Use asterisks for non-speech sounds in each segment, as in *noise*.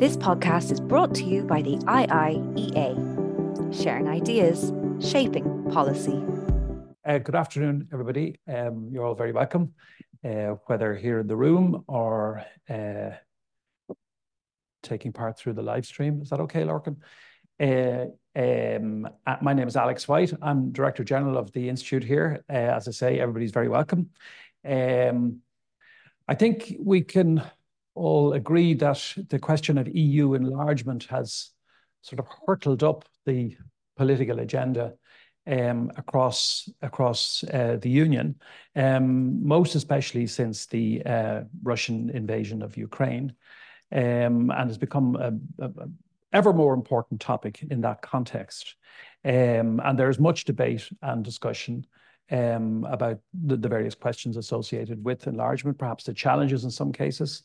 This podcast is brought to you by the IIEA, sharing ideas, shaping policy. Uh, good afternoon, everybody. Um, you're all very welcome, uh, whether here in the room or uh, taking part through the live stream. Is that okay, Lorcan? Uh, um, uh, my name is Alex White. I'm Director General of the Institute here. Uh, as I say, everybody's very welcome. Um, I think we can all agree that the question of EU enlargement has sort of hurtled up the political agenda um, across across uh, the union, um, most especially since the uh, Russian invasion of Ukraine, um, and has become a, a, a, ever more important topic in that context. Um, and there's much debate and discussion um, about the, the various questions associated with enlargement, perhaps the challenges in some cases,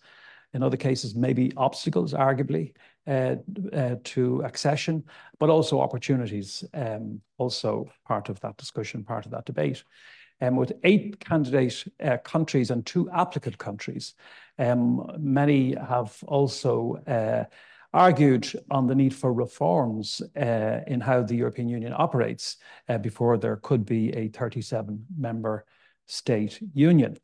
in other cases, maybe obstacles, arguably, uh, uh, to accession, but also opportunities, um, also part of that discussion, part of that debate. Um, with eight candidate uh, countries and two applicant countries, um, many have also uh, argued on the need for reforms uh, in how the European Union operates uh, before there could be a 37 member state union.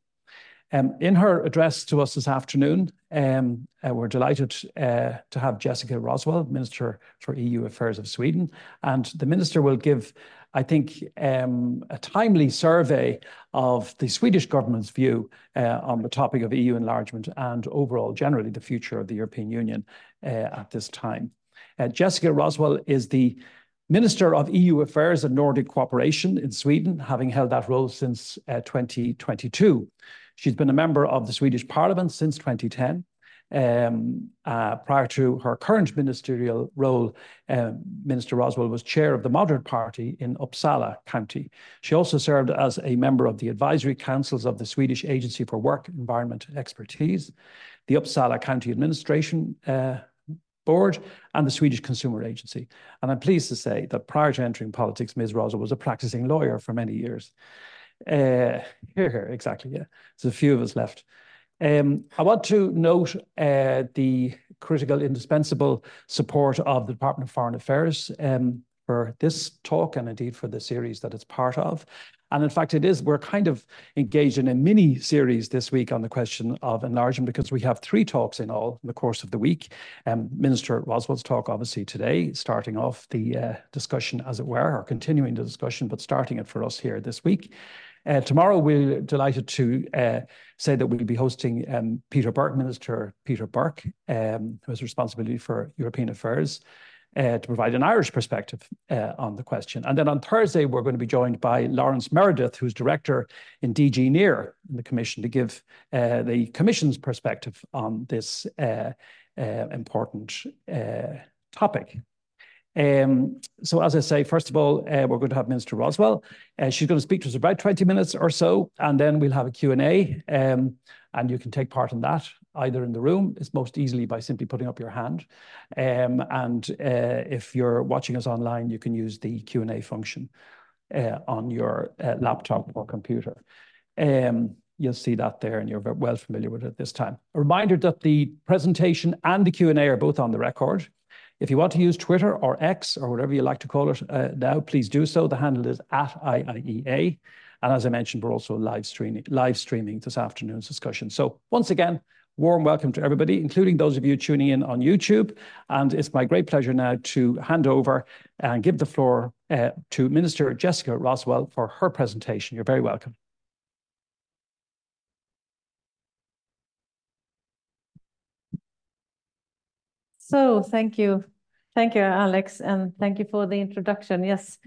Um, in her address to us this afternoon, um, uh, we're delighted uh, to have Jessika Roswall, Minister for EU Affairs of Sweden, and the Minister will give, I think, um, a timely survey of the Swedish government's view uh, on the topic of EU enlargement and overall, generally, the future of the European Union uh, at this time. Uh, Jessika Roswall is the Minister of EU Affairs and Nordic Cooperation in Sweden, having held that role since uh, 2022. She's been a member of the Swedish Parliament since 2010. Um, uh, prior to her current ministerial role, uh, Minister Roswall was chair of the Moderate Party in Uppsala County. She also served as a member of the advisory councils of the Swedish Agency for Work Environment Expertise, the Uppsala County Administration uh, Board, and the Swedish Consumer Agency. And I'm pleased to say that prior to entering politics, Ms. Roswall was a practicing lawyer for many years. Uh, here, *laughs* here, exactly. Yeah, there's a few of us left. Um, I want to note uh, the critical, indispensable support of the Department of Foreign Affairs um, for this talk and indeed for the series that it's part of. And in fact, it is, we're kind of engaged in a mini series this week on the question of enlargement because we have three talks in all in the course of the week. Um, Minister Roswall's talk, obviously, today, starting off the uh, discussion, as it were, or continuing the discussion, but starting it for us here this week. Uh, tomorrow, we're delighted to uh, say that we'll be hosting um, Peter Burke, Minister Peter Burke, um, who has responsibility for European affairs, uh, to provide an Irish perspective uh, on the question. And then on Thursday, we're going to be joined by Lawrence Meredith, who's director in DG NEAR in the Commission, to give uh, the Commission's perspective on this uh, important topic. Um, so as I say, first of all, uh, we're going to have Minister Roswall. Uh, she's going to speak to us about 20 minutes or so, and then we'll have a Q&A, um, and you can take part in that either in the room. It's most easily by simply putting up your hand. Um, and uh, if you're watching us online, you can use the Q&A function uh, on your uh, laptop or computer. Um, you'll see that there, and you're well familiar with it this time. A reminder that the presentation and the Q&A are both on the record. If you want to use Twitter or X or whatever you like to call it uh, now, please do so. The handle is at IIEA. And as I mentioned, we're also live streaming, live streaming this afternoon's discussion. So once again, warm welcome to everybody, including those of you tuning in on YouTube. And it's my great pleasure now to hand over and give the floor uh, to Minister Jessika Roswall for her presentation. You're very welcome. So thank you. Thank you, Alex, and thank you for the introduction. Yes,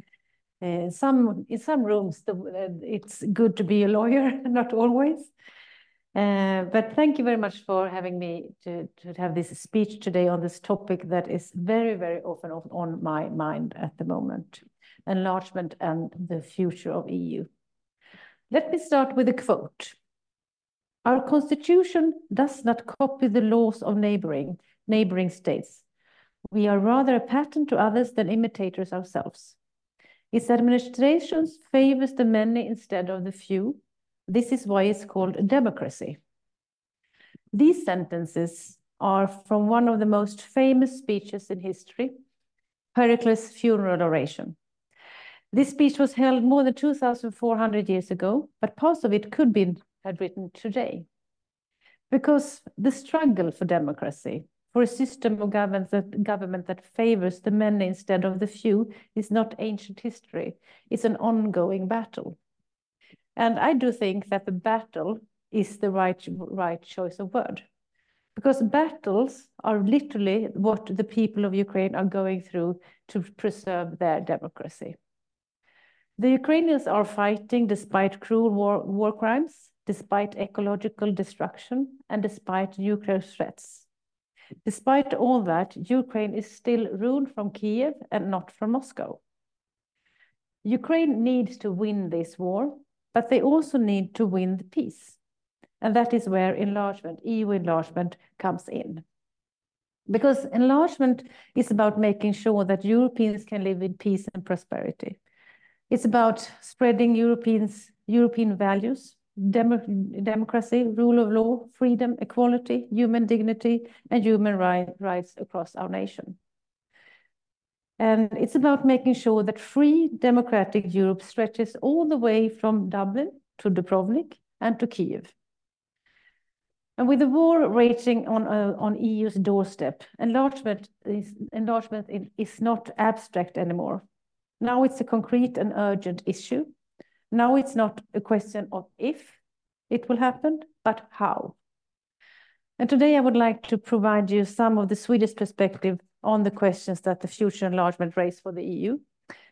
uh, some in some rooms, the, it's good to be a lawyer, *laughs* not always. Uh, but thank you very much for having me to, to have this speech today on this topic that is very, very often on my mind at the moment, enlargement and the future of EU. Let me start with a quote. Our constitution does not copy the laws of neighboring, neighboring states. We are rather a pattern to others than imitators ourselves. Its administration favors the many instead of the few. This is why it's called democracy. These sentences are from one of the most famous speeches in history, Pericles' funeral oration. This speech was held more than 2,400 years ago, but parts of it could be had written today. Because the struggle for democracy, for a system of government that, government that favors the many instead of the few, is not ancient history. It's an ongoing battle. And I do think that the battle is the right, right choice of word. Because battles are literally what the people of Ukraine are going through to preserve their democracy. The Ukrainians are fighting despite cruel war, war crimes, despite ecological destruction, and despite nuclear threats. Despite all that, Ukraine is still ruled from Kiev and not from Moscow. Ukraine needs to win this war, but they also need to win the peace. And that is where enlargement, EU enlargement, comes in. Because enlargement is about making sure that Europeans can live in peace and prosperity. It's about spreading Europeans, European values, democracy, rule of law, freedom, equality, human dignity, and human right, rights across our nation. And it's about making sure that free democratic Europe stretches all the way from Dublin to Dubrovnik and to Kiev. And with the war raging on, uh, on EU's doorstep, enlargement is, enlargement is not abstract anymore. Now it's a concrete and urgent issue. Now it's not a question of if it will happen, but how. And today I would like to provide you some of the Swedish perspective on the questions that the future enlargement raise for the EU.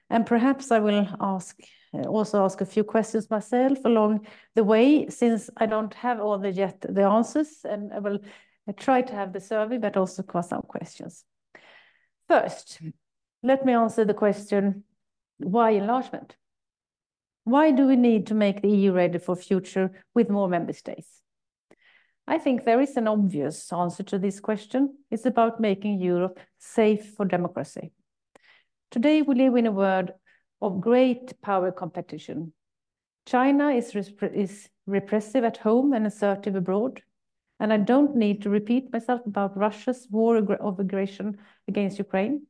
And perhaps I will ask also ask a few questions myself along the way, since I don't have all the yet the answers, and I will try to have the survey, but also some questions. First, let me answer the question, why enlargement? Why do we need to make the EU ready for future with more member states? I think there is an obvious answer to this question. It's about making Europe safe for democracy. Today, we live in a world of great power competition. China is, is repressive at home and assertive abroad. And I don't need to repeat myself about Russia's war of aggression against Ukraine.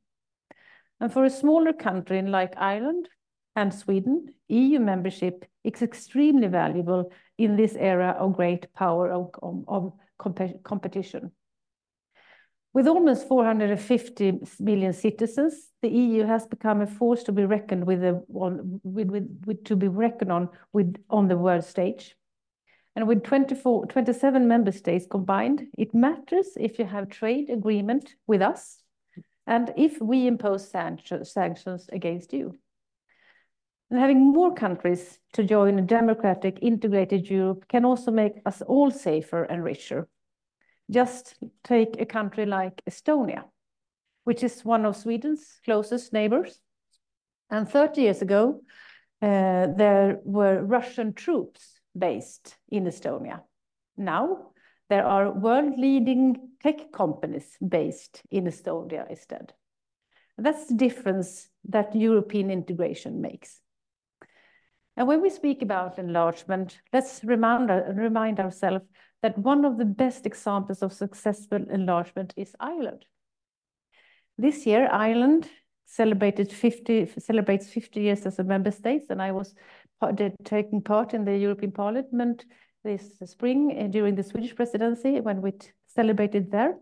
And for a smaller country like Ireland and Sweden, EU membership is extremely valuable in this era of great power of, of, competition. With almost 450 million citizens, the EU has become a force to be reckoned with, on, with, with, with, to be reckoned on with on the world stage. And with 24, 27 member states combined, it matters if you have trade agreement with us and if we impose sanctions against you. And having more countries to join a democratic, integrated Europe can also make us all safer and richer. Just take a country like Estonia, which is one of Sweden's closest neighbors. And 30 years ago, uh, there were Russian troops based in Estonia. Now, there are world-leading tech companies based in Estonia instead. That's the difference that European integration makes. And when we speak about enlargement, let's remind, remind ourselves that one of the best examples of successful enlargement is Ireland. This year, Ireland celebrated 50, celebrates 50 years as a member state, and I was taking part in the European Parliament this spring uh, during the Swedish presidency when we celebrated there.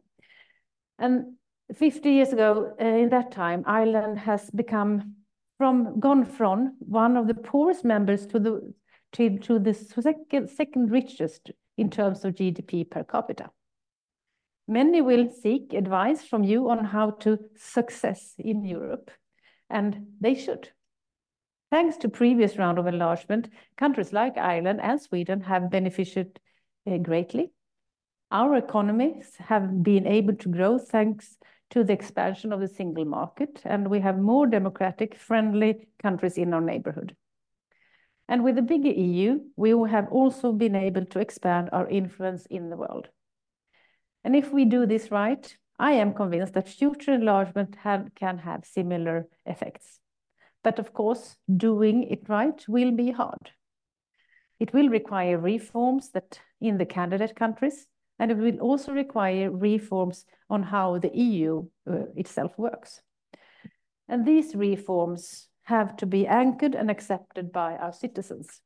And 50 years ago, uh, in that time, Ireland has become from gone from one of the poorest members to the to, to the second, second richest in terms of GDP per capita. Many will seek advice from you on how to success in Europe, and they should. Thanks to previous round of enlargement, countries like Ireland and Sweden have benefited uh, greatly. Our economies have been able to grow thanks to the expansion of the single market, and we have more democratic, friendly countries in our neighborhood. And with the bigger EU, we have also been able to expand our influence in the world. And if we do this right, I am convinced that future enlargement have, can have similar effects. But of course, doing it right will be hard. It will require reforms that in the candidate countries and it will also require reforms on how the EU uh, itself works. And these reforms have to be anchored and accepted by our citizens.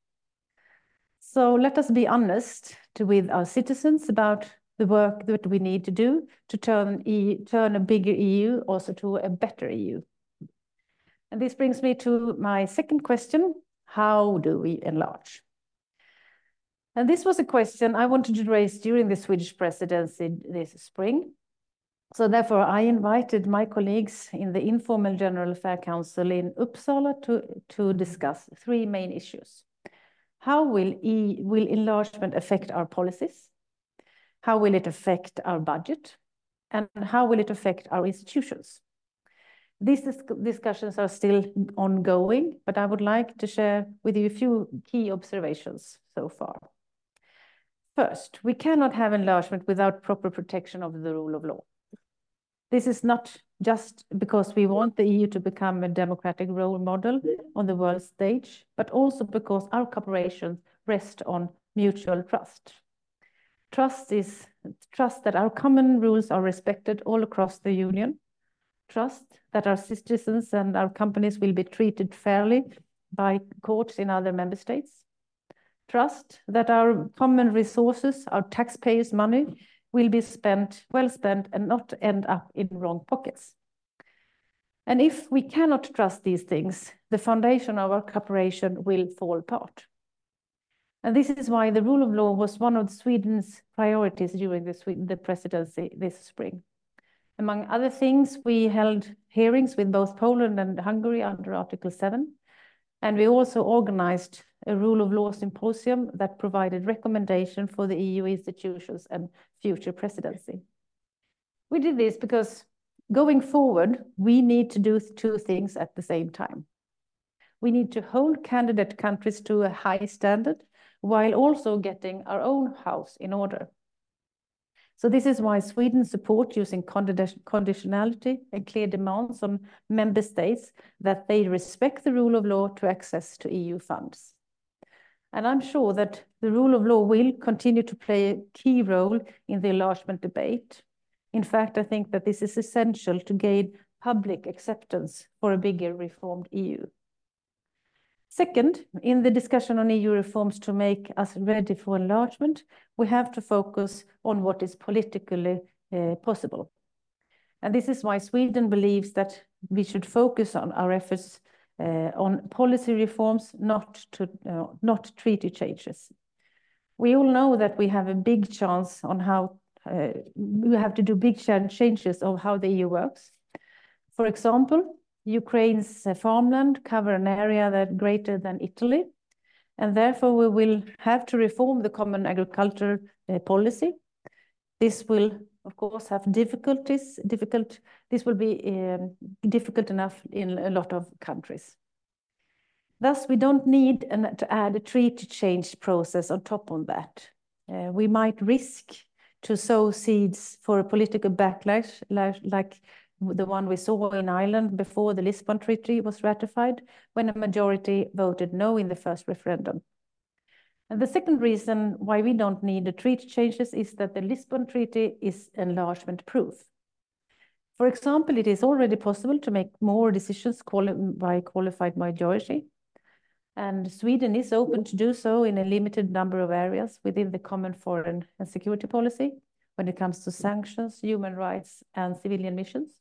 So let us be honest to, with our citizens about the work that we need to do to turn, e, turn a bigger EU also to a better EU. And this brings me to my second question, how do we enlarge? And this was a question I wanted to raise during the Swedish presidency this spring. So therefore, I invited my colleagues in the informal General Affair Council in Uppsala to, to discuss three main issues. How will, e, will enlargement affect our policies? How will it affect our budget? And how will it affect our institutions? These discussions are still ongoing, but I would like to share with you a few key observations so far. First, we cannot have enlargement without proper protection of the rule of law. This is not just because we want the EU to become a democratic role model on the world stage, but also because our cooperation rests on mutual trust. Trust is trust that our common rules are respected all across the Union, trust that our citizens and our companies will be treated fairly by courts in other member states, trust that our common resources, our taxpayers' money, will be spent, well spent, and not end up in wrong pockets. And if we cannot trust these things, the foundation of our cooperation will fall apart. And this is why the rule of law was one of Sweden's priorities during the, Sweden, the presidency this spring. Among other things, we held hearings with both Poland and Hungary under Article 7, and we also organized a rule of law symposium that provided recommendation for the EU institutions and future presidency. We did this because going forward, we need to do two things at the same time. We need to hold candidate countries to a high standard while also getting our own house in order. So this is why Sweden support using conditionality and clear demands on member states that they respect the rule of law to access to EU funds. And I'm sure that the rule of law will continue to play a key role in the enlargement debate. In fact, I think that this is essential to gain public acceptance for a bigger reformed EU. Second, in the discussion on EU reforms to make us ready for enlargement, we have to focus on what is politically uh, possible. And this is why Sweden believes that we should focus on our efforts uh, on policy reforms, not to uh, not treaty changes. We all know that we have a big chance on how uh, we have to do big changes of how the EU works. For example, Ukraine's farmland cover an area that greater than Italy, and therefore we will have to reform the common agriculture policy. This will, of course, have difficulties. Difficult. This will be um, difficult enough in a lot of countries. Thus, we don't need an, to add a treaty change process on top of that. Uh, we might risk to sow seeds for a political backlash like, like the one we saw in Ireland before the Lisbon Treaty was ratified, when a majority voted no in the first referendum. And the second reason why we don't need the treaty changes is that the Lisbon Treaty is enlargement proof. For example, it is already possible to make more decisions quali by qualified majority. And Sweden is open to do so in a limited number of areas within the common foreign and security policy when it comes to sanctions, human rights, and civilian missions.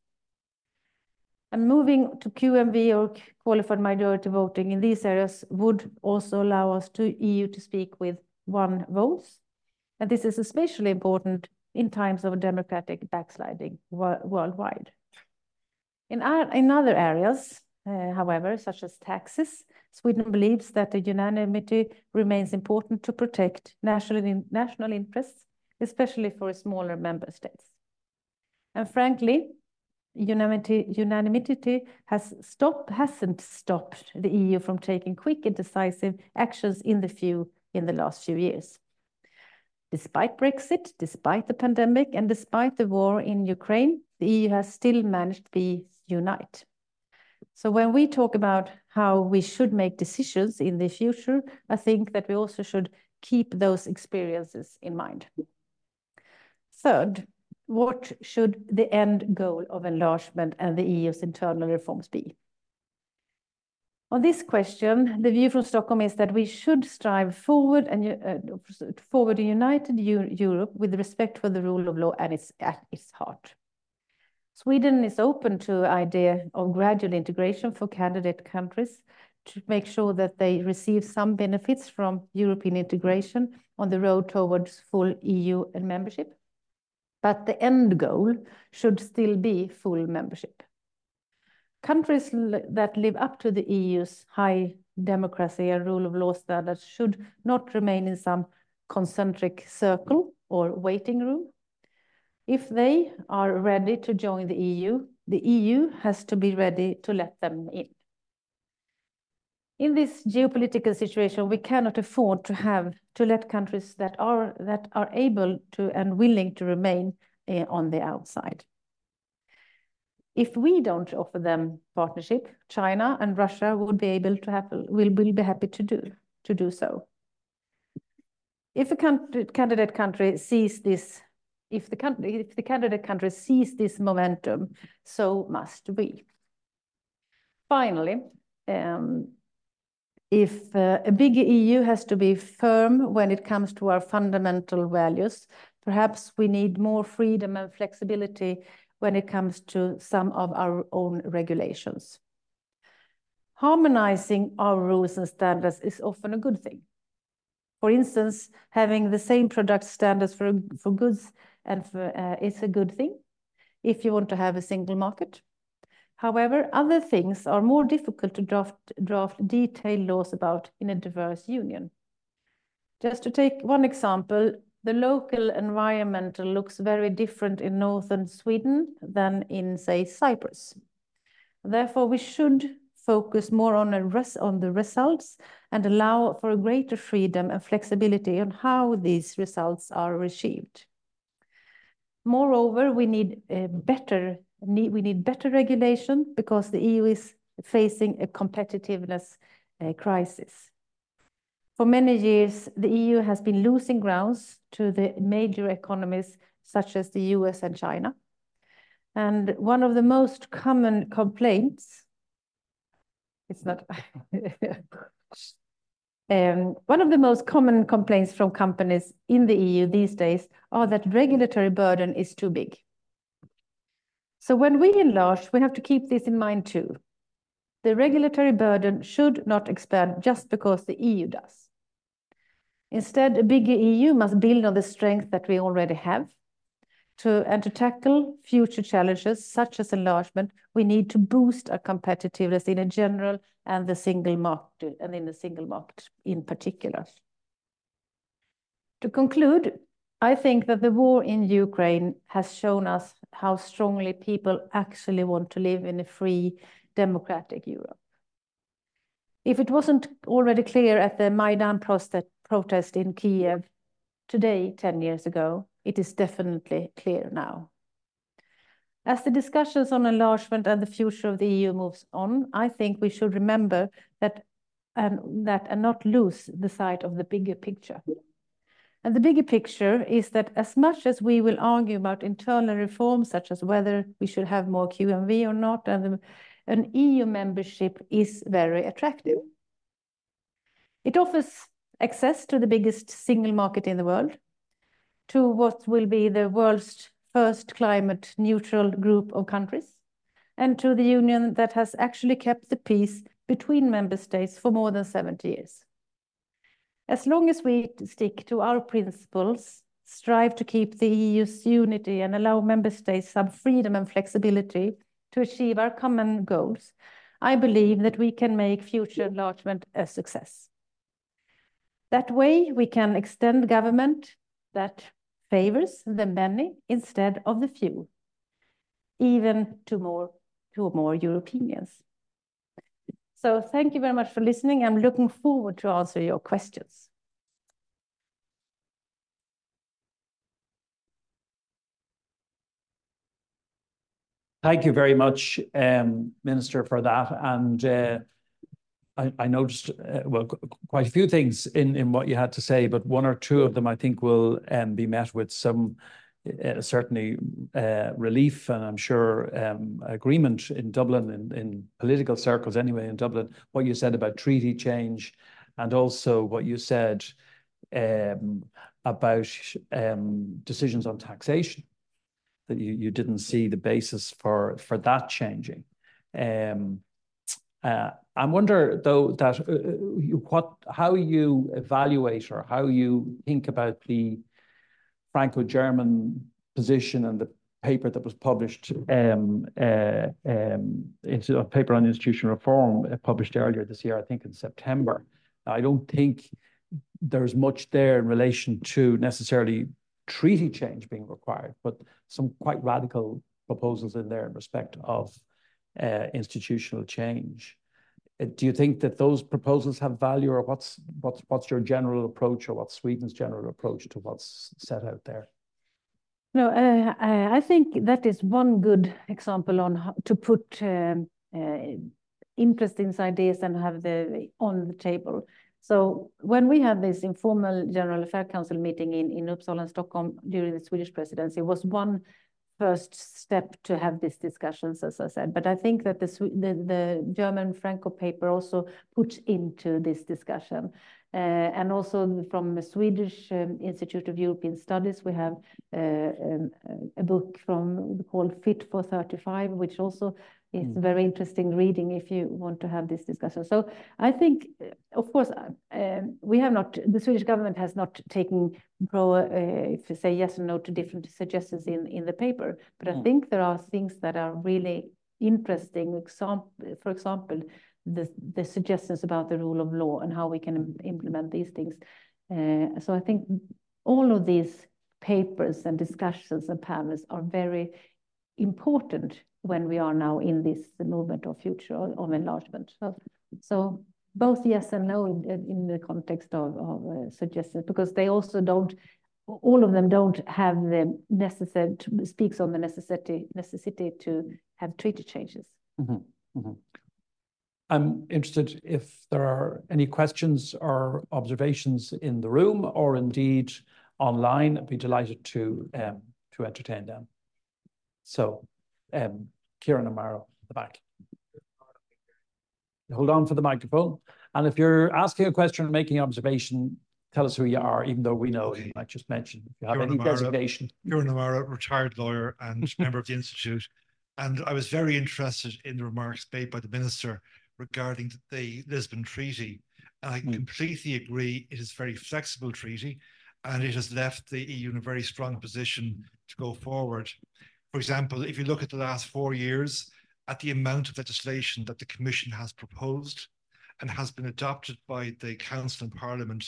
And moving to QMV or qualified majority voting in these areas would also allow us to EU to speak with one vote. And this is especially important in times of democratic backsliding worldwide. In, our, in other areas, uh, however, such as taxes, Sweden believes that the unanimity remains important to protect national, national interests, especially for smaller member states. And frankly, unanimity, unanimity has stop, hasn't stopped the EU from taking quick and decisive actions in the few in the last few years. Despite Brexit, despite the pandemic, and despite the war in Ukraine, the EU has still managed to be unite. So when we talk about how we should make decisions in the future, I think that we also should keep those experiences in mind. Third, what should the end goal of enlargement and the EU's internal reforms be? On this question, the view from Stockholm is that we should strive forward and uh, forward a united Europe with respect for the rule of law and its at its heart. Sweden is open to idea of gradual integration for candidate countries to make sure that they receive some benefits from European integration on the road towards full EU and membership. But the end goal should still be full membership. Countries that live up to the EU's high democracy and rule of law standards should not remain in some concentric circle or waiting room. If they are ready to join the EU, the EU has to be ready to let them in. In this geopolitical situation, we cannot afford to have to let countries that are that are able to and willing to remain uh, on the outside. If we don't offer them partnership, China and Russia would be able to have will, will be happy to do to do so. If a country, candidate country sees this, if the country, if the candidate country sees this momentum, so must we. Finally, um, if uh, a bigger EU has to be firm when it comes to our fundamental values, perhaps we need more freedom and flexibility when it comes to some of our own regulations. Harmonizing our rules and standards is often a good thing. For instance, having the same product standards for, for goods and for, uh, is a good thing if you want to have a single market. However, other things are more difficult to draft, draft detailed laws about in a diverse union. Just to take one example, the local environment looks very different in northern Sweden than in, say, Cyprus. Therefore, we should focus more on, on the results and allow for a greater freedom and flexibility on how these results are achieved. Moreover, we need a better need, we need better regulation because the EU is facing a competitiveness uh, crisis. For many years, the EU has been losing grounds to the major economies such as the US and China. And one of the most common complaints, it's not, *laughs* um, one of the most common complaints from companies in the EU these days are that regulatory burden is too big. So when we enlarge, we have to keep this in mind too. The regulatory burden should not expand just because the EU does. Instead, a bigger EU must build on the strength that we already have. To, and to tackle future challenges such as enlargement, we need to boost our competitiveness in a general and the single market, and in the single market in particular. To conclude, I think that the war in Ukraine has shown us how strongly people actually want to live in a free, democratic Europe. If it wasn't already clear at the Maidan protest in Kiev today, 10 years ago, it is definitely clear now. As the discussions on enlargement and the future of the EU moves on, I think we should remember that and that and not lose the sight of the bigger picture. And the bigger picture is that as much as we will argue about internal reforms, such as whether we should have more QMV or not, and an EU membership is very attractive. It offers access to the biggest single market in the world, to what will be the world's first climate neutral group of countries, and to the union that has actually kept the peace between member states for more than 70 years. As long as we stick to our principles, strive to keep the EU's unity and allow member states some freedom and flexibility to achieve our common goals, I believe that we can make future enlargement a success. That way, we can extend government that favors the many instead of the few, even to more, to more Europeans. So thank you very much for listening. I'm looking forward to answer your questions. Thank you very much, um, Minister, for that. And uh, I, I, noticed, uh, well, quite a few things in, in what you had to say, but one or two of them I think will um, be met with some uh, certainly uh, relief and I'm sure um, agreement in Dublin, in, in political circles anyway in Dublin, what you said about treaty change and also what you said um, about um, decisions on taxation, that you, you didn't see the basis for, for that changing. Um, uh, I wonder, though, that uh, uh what how you evaluate or how you think about the Franco-German position and the paper that was published, um, uh, um, a paper on institutional reform uh, published earlier this year, I think in September. I don't think there's much there in relation to necessarily treaty change being required, but some quite radical proposals in there in respect of uh, institutional change. Uh, do you think that those proposals have value, or what's your general approach, or what's Sweden's general approach to what's set out there? No, uh, I think that is one good example on how to put um, uh, interesting ideas and have the on the table. So when we had this informal General Affairs Council meeting in, in Uppsala and Stockholm during the Swedish presidency, was one first step to have these discussions, as I said. But I think that the, the, the German Franco paper also puts into this discussion. Uh, and also from the Swedish um, Institute of European Studies, we have uh, um, a book from called Fit for 35, which also is mm. very interesting reading if you want to have this discussion. So I think, uh, of course, uh, um, we have not, the Swedish government has not taken pro, uh, if you say yes or no to different suggestions in, in the paper, but mm. I think there are things that are really interesting. Example, for example, the, the suggestions about the rule of law and how we can implement these things. Uh, so I think all of these papers and discussions and panels are very important when we are now in this movement of future of enlargement. So, both yes and no in, the context of, of uh, suggestions, because they also don't, all of them don't have the necessary, speaks on the necessity, necessity to have treaty changes. Mm -hmm. Mm -hmm. I'm interested if there are any questions or observations in the room or indeed online. I'd be delighted to um, to entertain them. So um, Kieran O'Mara at the back. Hold on for the microphone. And if you're asking a question or making an observation, tell us who you are, even though we know you might just mention if you have Kieran any O'Mara, designation. Kieran O'Mara, retired lawyer and *laughs* member of the Institute. And I was very interested in the remarks made by the Minister regarding the Lisbon Treaty. And I mm. completely agree. It is a very flexible treaty and it has left the EU in a very strong position to go forward. For example, if you look at the last four years, at the amount of legislation that the Commission has proposed and has been adopted by the Council and Parliament,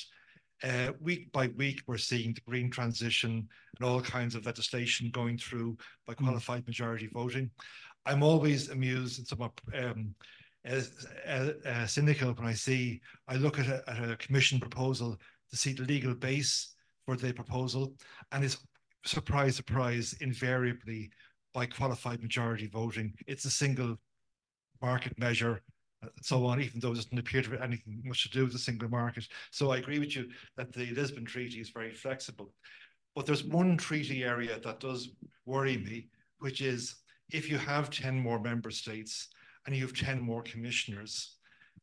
uh, week by week, we're seeing the green transition and all kinds of legislation going through by hmm. qualified majority voting. I'm always amused and somewhat um, uh, uh, cynical when I see, I look at a, at a commission proposal to see the legal base for the proposal, and it's surprise, surprise, invariably by qualified majority voting. It's a single market measure and so on, even though it doesn't appear to have anything much to do with the single market. So I agree with you that the Lisbon Treaty is very flexible. But there's one treaty area that does worry me, which is if you have 10 more member states and you have 10 more commissioners,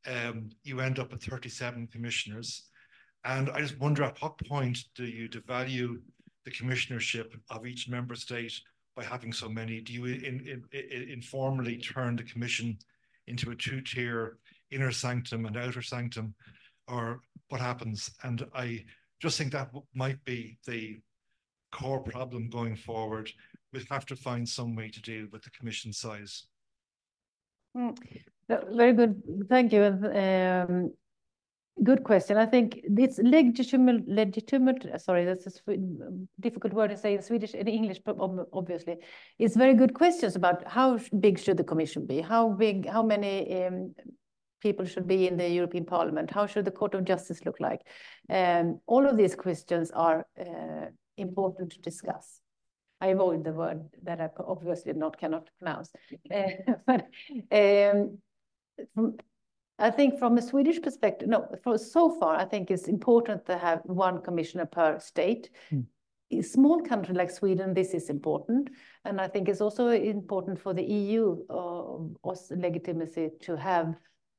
um, you end up with 37 commissioners. And I just wonder at what point do you devalue the commissionership of each member state by having so many? Do you in, in, in, informally turn the commission into a two-tier inner sanctum and outer sanctum, or what happens? And I just think that might be the core problem going forward. We'll have to find some way to deal with the commission size. Mm. Very good. Thank you. Um, Good question. I think it's legitimate, legitimate, sorry, that's a difficult word to say in Swedish and English, obviously. It's very good questions about how big should the commission be? How big, how many um, people should be in the European Parliament? How should the Court of Justice look like? Um, all of these questions are uh, important to discuss. I avoid the word that I obviously not cannot pronounce. Uh, *laughs* but um, I think from a Swedish perspective, no, for so far, I think it's important to have one commissioner per state. Mm. a small country like Sweden, this is important. And I think it's also important for the EU uh, legitimacy to have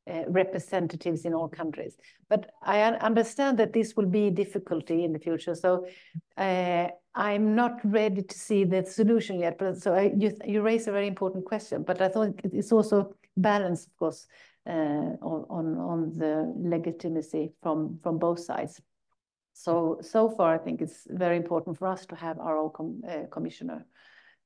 uh, representatives in all countries. But I understand that this will be a difficulty in the future. So uh, I'm not ready to see the solution yet. But so I, you, you raise a very important question. But I thought it's also balanced, of course, on, on, on the legitimacy from, from both sides. So, so far, I think it's very important for us to have our own uh, commissioner.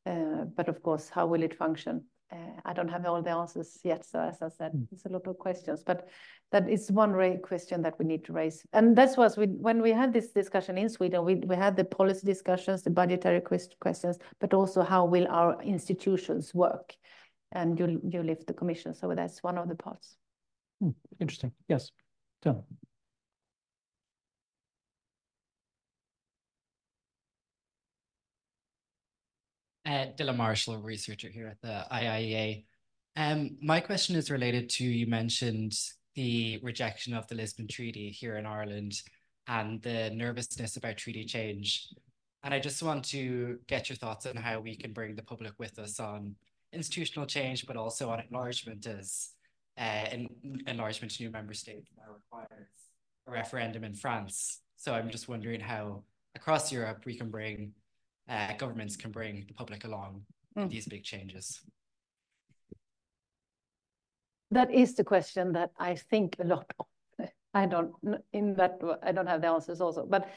Uh, but of course, how will it function? Uh, I don't have all the answers yet. So as I said, mm. it's a lot of questions, but that is one question that we need to raise. And that's what we, when we had this discussion in Sweden, we, we had the policy discussions, the budgetary questions, but also how will our institutions work? And you, you lift the commission. So that's one of the parts. Hmm. Interesting. Yes. Done. Uh, Dylan Marshall, researcher here at the IIEA. Um, my question is related to you mentioned the rejection of the Lisbon Treaty here in Ireland and the nervousness about treaty change. And I just want to get your thoughts on how we can bring the public with us on institutional change, but also on enlargement as uh, in, enlargement to new member states now requires a referendum in France. So I'm just wondering how across Europe we can bring uh, governments can bring the public along mm. these big changes? That is the question that I think a lot of. I don't in that I don't have the answers also, but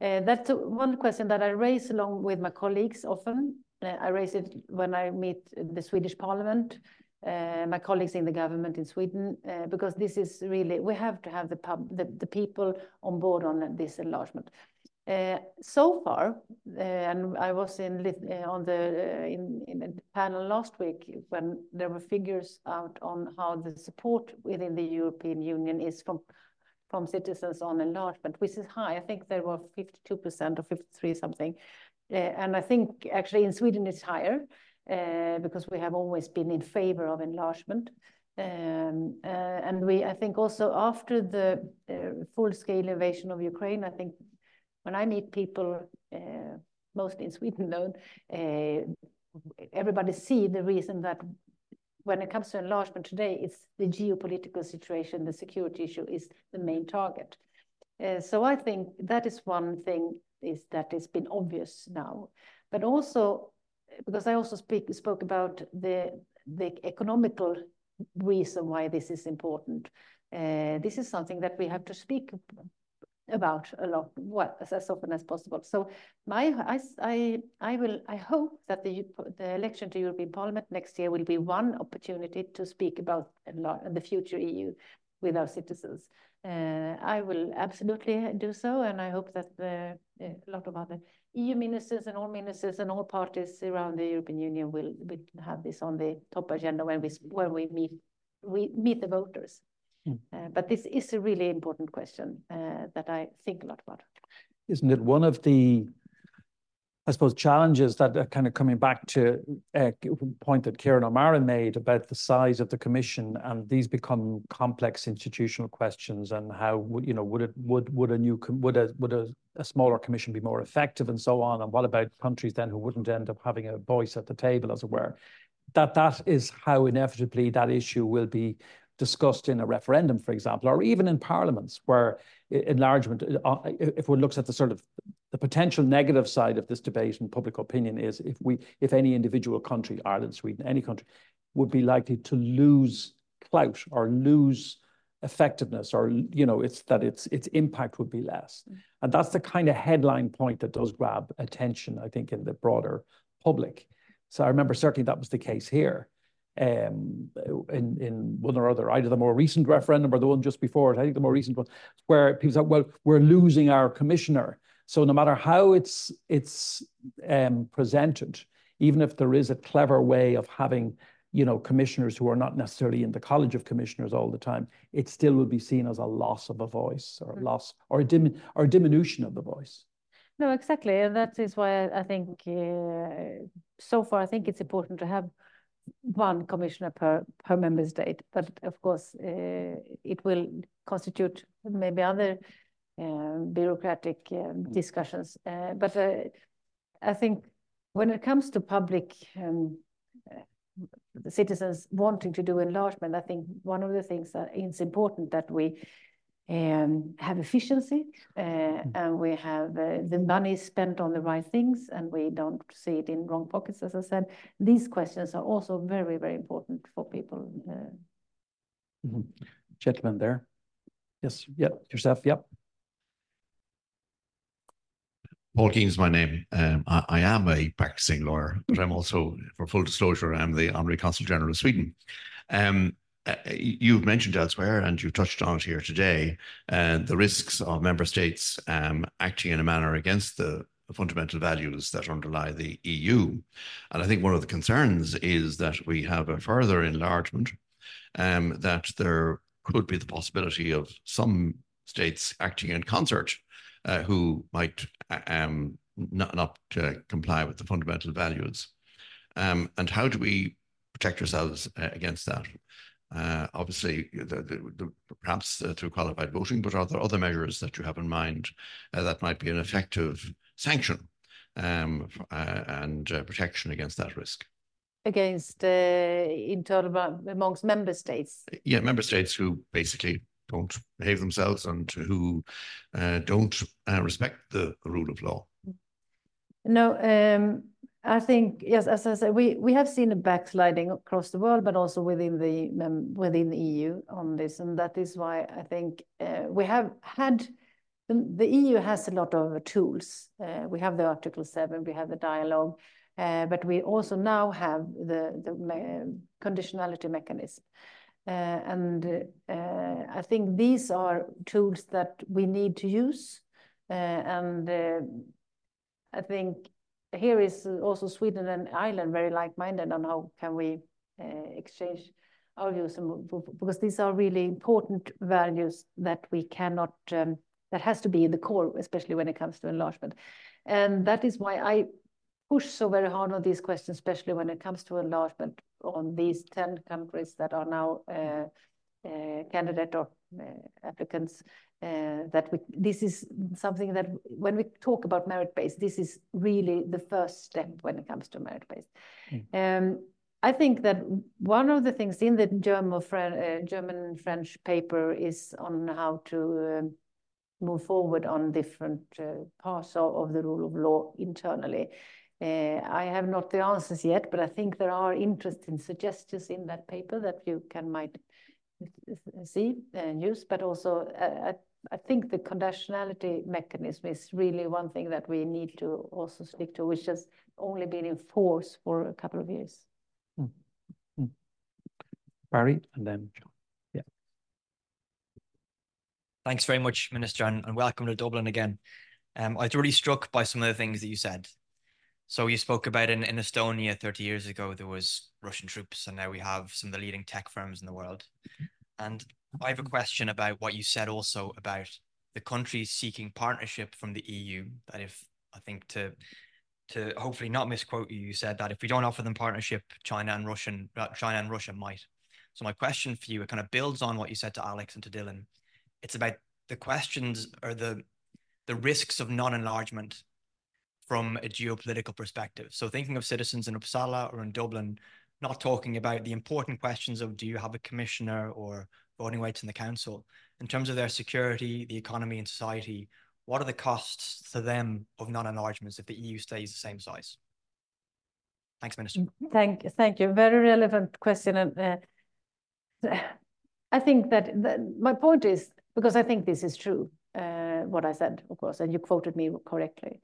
uh, that's one question that I raise along with my colleagues often. Uh, I raise it when I meet the Swedish Parliament, uh, my colleagues in the government in Sweden, uh, because this is really we have to have the pub the, the people on board on this enlargement. Uh, so far, uh, and I was in uh, on the in in panel last week when there were figures out on how the support within the European Union is from from citizens on enlargement, which is high. I think there were 52% or 53 something. And I think actually in Sweden it's higher because we have always been in favor of enlargement. Um, uh, and we, I think also after the uh, full-scale invasion of Ukraine, I think when I meet people, uh, mostly in *laughs* Sweden, though, uh, everybody see the reason that when it comes to enlargement today, it's the geopolitical situation, the security issue is the main target. Uh, so I think that is one thing is that it's been obvious now, but also because I also speak spoke about the the economical reason why this is important. Uh, this is something that we have to speak about a lot, well, as, as often as possible. So my, I, I, I will, I hope that the, the election to European Parliament next year will be one opportunity to speak about the future EU with our citizens. Uh, I will absolutely do so, and I hope that the, a lot of other EU ministers and all ministers and all parties around the European Union will, will have this on the top agenda when we when we meet we meet the voters. Mm. Uh, but this is a really important question uh, that I think a lot about. Isn't it one of the, I suppose, challenges that are kind of coming back to a uh, point that Kieran O'Mara made about the size of the commission, and these become complex institutional questions, and how you know would it would would a new would a would a, a smaller commission be more effective, and so on, and what about countries then who wouldn't end up having a voice at the table, as it were? That that is how inevitably that issue will be discussed in a referendum, for example, or even in parliaments where enlargement, uh, uh, if one looks at the sort of the potential negative side of this debate in public opinion is if we, if any individual country, Ireland, Sweden, any country, would be likely to lose clout or lose effectiveness or you know it's that its its impact would be less mm. and that's the kind of headline point that does grab attention i think in the broader public so i remember certainly that was the case here um, in, in one or other, either the more recent referendum or the one just before it, I think the more recent one, where people said, well, we're losing our commissioner. So no matter how it's, it's um, presented, even if there is a clever way of having you know, commissioners who are not necessarily in the College of Commissioners all the time, it still will be seen as a loss of a voice or a mm. loss or a, dim, or a diminution of the voice. No, exactly. And that is why I think uh, so far, I think it's important to have one commissioner per, per member state. But of course, uh, it will constitute maybe other bureaucratic uh, discussions. Uh, but uh, I think when it comes to public um, uh, citizens wanting to do enlargement, I think one of the things that is important that we um, have efficiency uh, mm. and we have uh, the money spent on the right things and we don't see it in wrong pockets, as I said. These questions are also very, very important for people. Uh. Mm -hmm. Gentleman there. Yes, yep, yourself, yep. Paul Keane is my name. Um, I, I, am a practicing lawyer, but I'm also, for full disclosure, I'm the Honorary Consul General of Sweden. Um, uh, you've mentioned elsewhere, and you've touched on it here today, uh, the risks of member states um, acting in a manner against the fundamental values that underlie the EU. And I think one of the concerns is that we have a further enlargement, um, that there could be the possibility of some states acting in concert uh, who might uh, um, not, not uh, comply with the fundamental values. Um, and how do we protect ourselves uh, against that? Uh, obviously, the, the, the, perhaps uh, through qualified voting, but are there other measures that you have in mind that might be an effective sanction um, and protection against that risk? Against internal amongst member states? Yeah, member states who basically don't behave themselves and who uh, don't uh, respect the, rule of law. No, um, I think yes, as I said, we we have seen a backsliding across the world, but also within the um, within the EU on this, and that is why I think uh, we have had. The EU has a lot of tools. Uh, we have the Article 7, we have the dialogue, uh, but we also now have the, the conditionality mechanism. Uh, and uh, I think these are tools that we need to use. Uh, and I think here is also Sweden and Ireland very like-minded on how can we exchange our views, because these are really important values that we cannot, um, that has to be in the core, especially when it comes to enlargement. And that is why I push so very hard on these questions, especially when it comes to enlargement, on these 10 countries that are now uh, uh, candidate or uh, applicants, that we, this is something that when we talk about merit-based, this is really the first step when it comes to merit-based. Mm. Um, I think that one of the things in the German French paper is on how to um, move forward on different parts of the rule of law internally. Uh, I have not the answers yet, but I think there are interesting suggestions in that paper that you can might see and use. But also, uh, I think the conditionality mechanism is really one thing that we need to also stick to, which has only been in force for a couple of years. Mm. Mm. Barry, and then John. Yeah. Thanks very much, Minister, and, and welcome to Dublin again. Um, I was really struck by some of the things that you said. So you spoke about in, in Estonia 30 years ago, there was Russian troops, and now we have some of the leading tech firms in the world. And I have a question about what you said also about the countries seeking partnership from the EU. That if I think to to hopefully not misquote you, you said that if we don't offer them partnership, China and Russian uh, China and Russia might. So my question for you, it kind of builds on what you said to Alex and to Dylan. It's about the questions or the the risks of non-enlargement from a geopolitical perspective. So thinking of citizens in Uppsala or in Dublin, not talking about the important questions of do you have a commissioner or voting rights in the council, in terms of their security, the economy and society, what are the costs to them of non-enlargements if the EU stays the same size? Thanks, Minister. Thank, thank you. Very relevant question. And uh, I think that my point is, because I think this is true, uh, what I said, of course, and you quoted me correctly.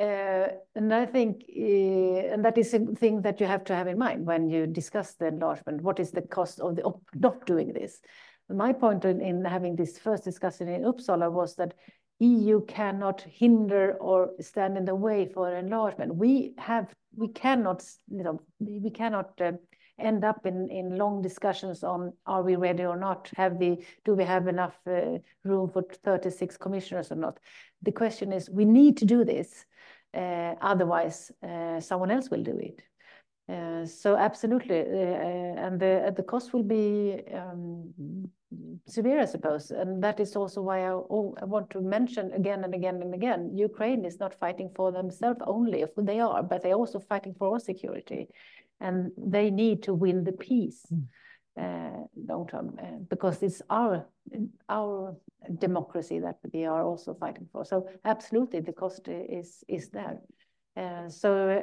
Uh, and I think, uh, and that is a thing that you have to have in mind when you discuss the enlargement. What is the cost of the not doing this? My point in, in having this first discussion in Uppsala was that EU cannot hinder or stand in the way for enlargement. We have, we cannot, you know, we cannot uh, end up in, in long discussions on are we ready or not? Have the do we have enough uh, room for 36 commissioners or not? The question is, we need to do this. Uh, otherwise, uh, someone else will do it. Uh, so absolutely, and the the cost will be um, severe, I suppose. And that is also why I, want to mention again and again and again, Ukraine is not fighting for themselves only, if they are, but they're also fighting for our security. And they need to win the peace uh, long term, uh, because it's our, our democracy that we are also fighting for. So absolutely, the cost is, is there. Uh, so,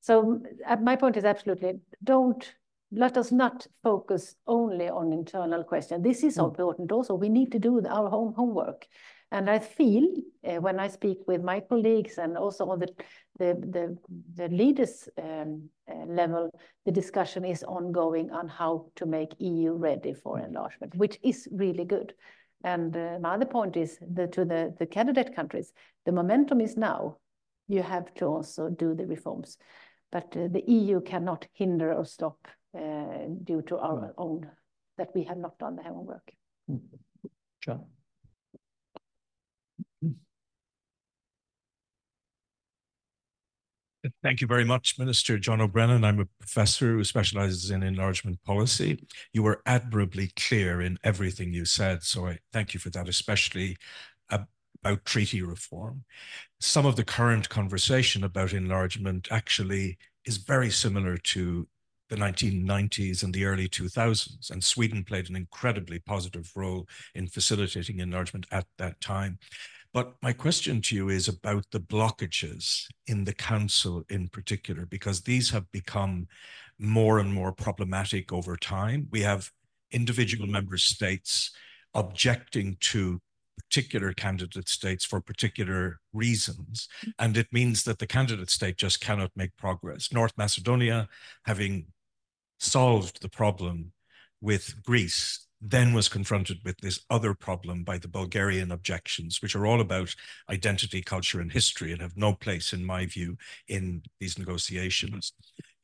so my point is absolutely, don't let us not focus only on internal question. This is mm. important also. We need to do our home homework. And I feel uh, when I speak with my colleagues and also on the the the, the leaders um, uh, level, the discussion is ongoing on how to make EU ready for enlargement, which is really good. And uh, my other point is the, to the, the candidate countries, the momentum is now. You have to also do the reforms. But uh, the EU cannot hinder or stop Uh, due to our own, that we have not done the homework. Hmm. John? Thank you very much, Minister John O'Brien. I'm a professor who specializes in enlargement policy. You were admirably clear in everything you said, so I thank you for that, especially about treaty reform. Some of the current conversation about enlargement actually is very similar to the 1990s and the early 2000s, and Sweden played an incredibly positive role in facilitating enlargement at that time. But my question to you is about the blockages in the council in particular, because these have become more and more problematic over time. We have individual member states objecting to particular candidate states for particular reasons. Mm. And it means that the candidate state just cannot make progress. North Macedonia, having solved the problem with Greece, then was confronted with this other problem by the Bulgarian objections, which are all about identity, culture, and history and have no place, in my view, in these negotiations.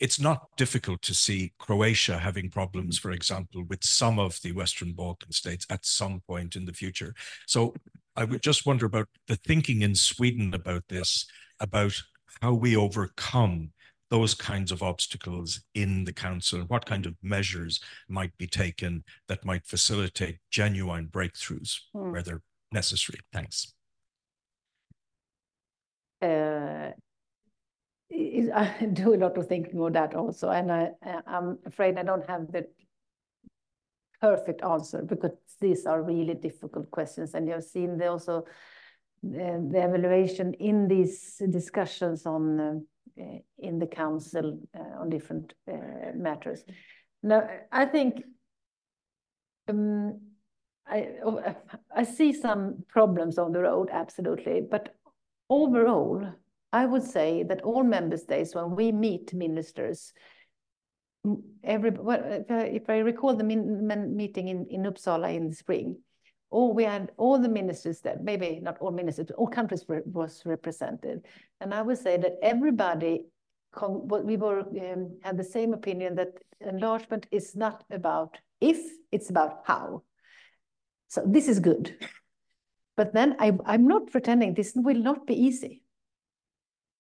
It's not difficult to see Croatia having problems, for example, with some of the Western Balkan states at some point in the future. So I would just wonder about the thinking in Sweden about this, about how we overcome those kinds of obstacles in the council and what kind of measures might be taken that might facilitate genuine breakthroughs mm. where they're necessary. Thanks. Uh, *laughs* I do a lot of thinking on that also, and I, I'm afraid I don't have the perfect answer because these are really difficult questions, and you've seen the also the, uh, the evaluation in these discussions on uh, in the council uh, on different uh, matters. Now, I think um, I, I see some problems on the road, absolutely. But overall, I would say that all member states, when we meet ministers, every well, if I, if I recall the meeting in, in Uppsala in the spring, all we had all the ministers that maybe not all ministers, all countries were, was represented, and I would say that everybody, what we were um, had the same opinion that enlargement is not about if, it's about how. So this is good, but then I, I'm not pretending this will not be easy.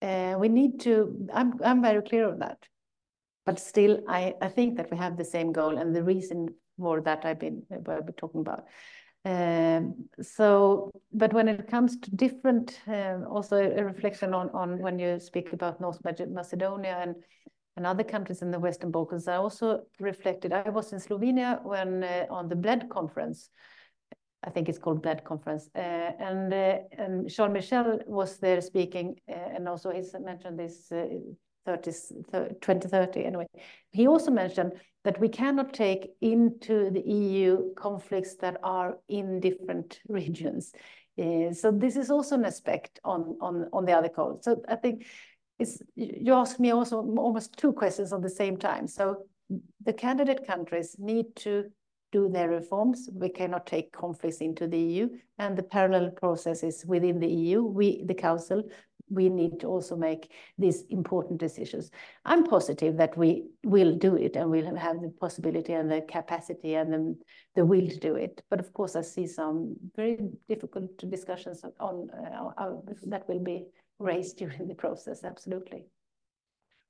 Uh, we need to. I'm I'm very clear on that, but still, I I think that we have the same goal, and the reason for that I've been I've been talking about. Um, so, but when it comes to different, uh, also a reflection on, on when you speak about North Macedonia and, and other countries in the Western Balkans, I also reflected, I was in Slovenia when uh, on the BLED conference, I think it's called BLED conference, uh, and, uh, and Charles Michel was there speaking, uh, and also he's mentioned this uh, 30, 2030 anyway. He also mentioned that we cannot take into the EU conflicts that are in different *laughs* regions. Uh, so this is also an aspect on, on, on the other code. So I think it's, you asked me also almost two questions at the same time. So the candidate countries need to do their reforms. We cannot take conflicts into the EU and the parallel processes within the EU. We, the Council, we need to also make these important decisions. I'm positive that we will do it and we'll have the possibility and the capacity and the, the will to do it. But of course, I see some very difficult discussions on uh, uh, that will be raised during the process, absolutely.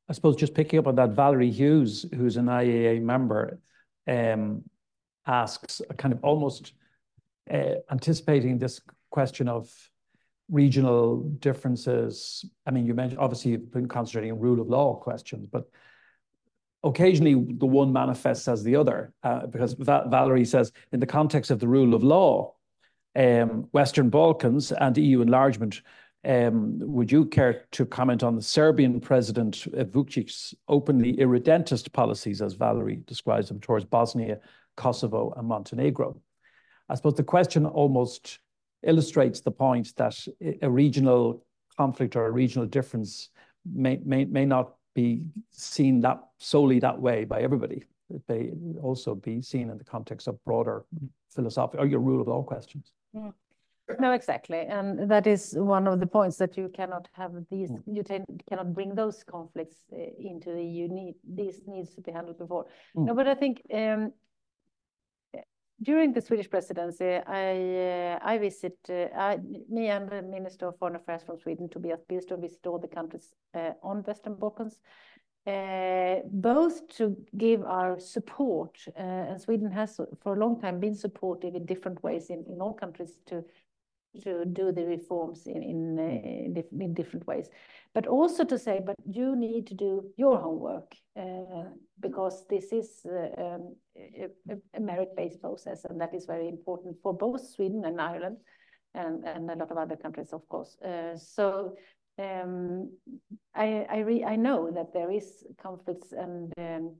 I suppose just picking up on that, Valerie Hughes, who's an IIEA member, um, asks kind of almost uh, anticipating this question of regional differences. I mean, you mentioned obviously you've been concentrating on rule of law questions, but occasionally the one manifests as the other, uh, because Va Valerie says in the context of the rule of law, um, Western Balkans and EU enlargement, um, would you care to comment on the Serbian President Vucic's openly irredentist policies, as Valerie describes them, towards Bosnia, Kosovo, and Montenegro? I suppose the question almost illustrates the point that a regional conflict or a regional difference may, may, may not be seen that solely that way by everybody. It may also be seen in the context of broader philosophical or your rule of law questions. Mm. No, exactly. And that is one of the points that you cannot have these, mm. you cannot bring those conflicts uh, into the you need, this needs to be handled before. Mm. No, but I think um, during the Swedish presidency, I uh, I visit uh, I, me and the Minister of Foreign Affairs from Sweden, Tobias Billström, visit all the countries uh, on Western Balkans, uh, both to give our support. Uh, and Sweden has for a long time been supportive in different ways in, in all countries to to do the reforms in in, uh, in different ways, but also to say, but you need to do your homework uh, because this is uh, um, a, merit-based process, and that is very important for both Sweden and Ireland, and and a lot of other countries, of course. Uh, so. Um, I I, re I know that there is conflicts and um,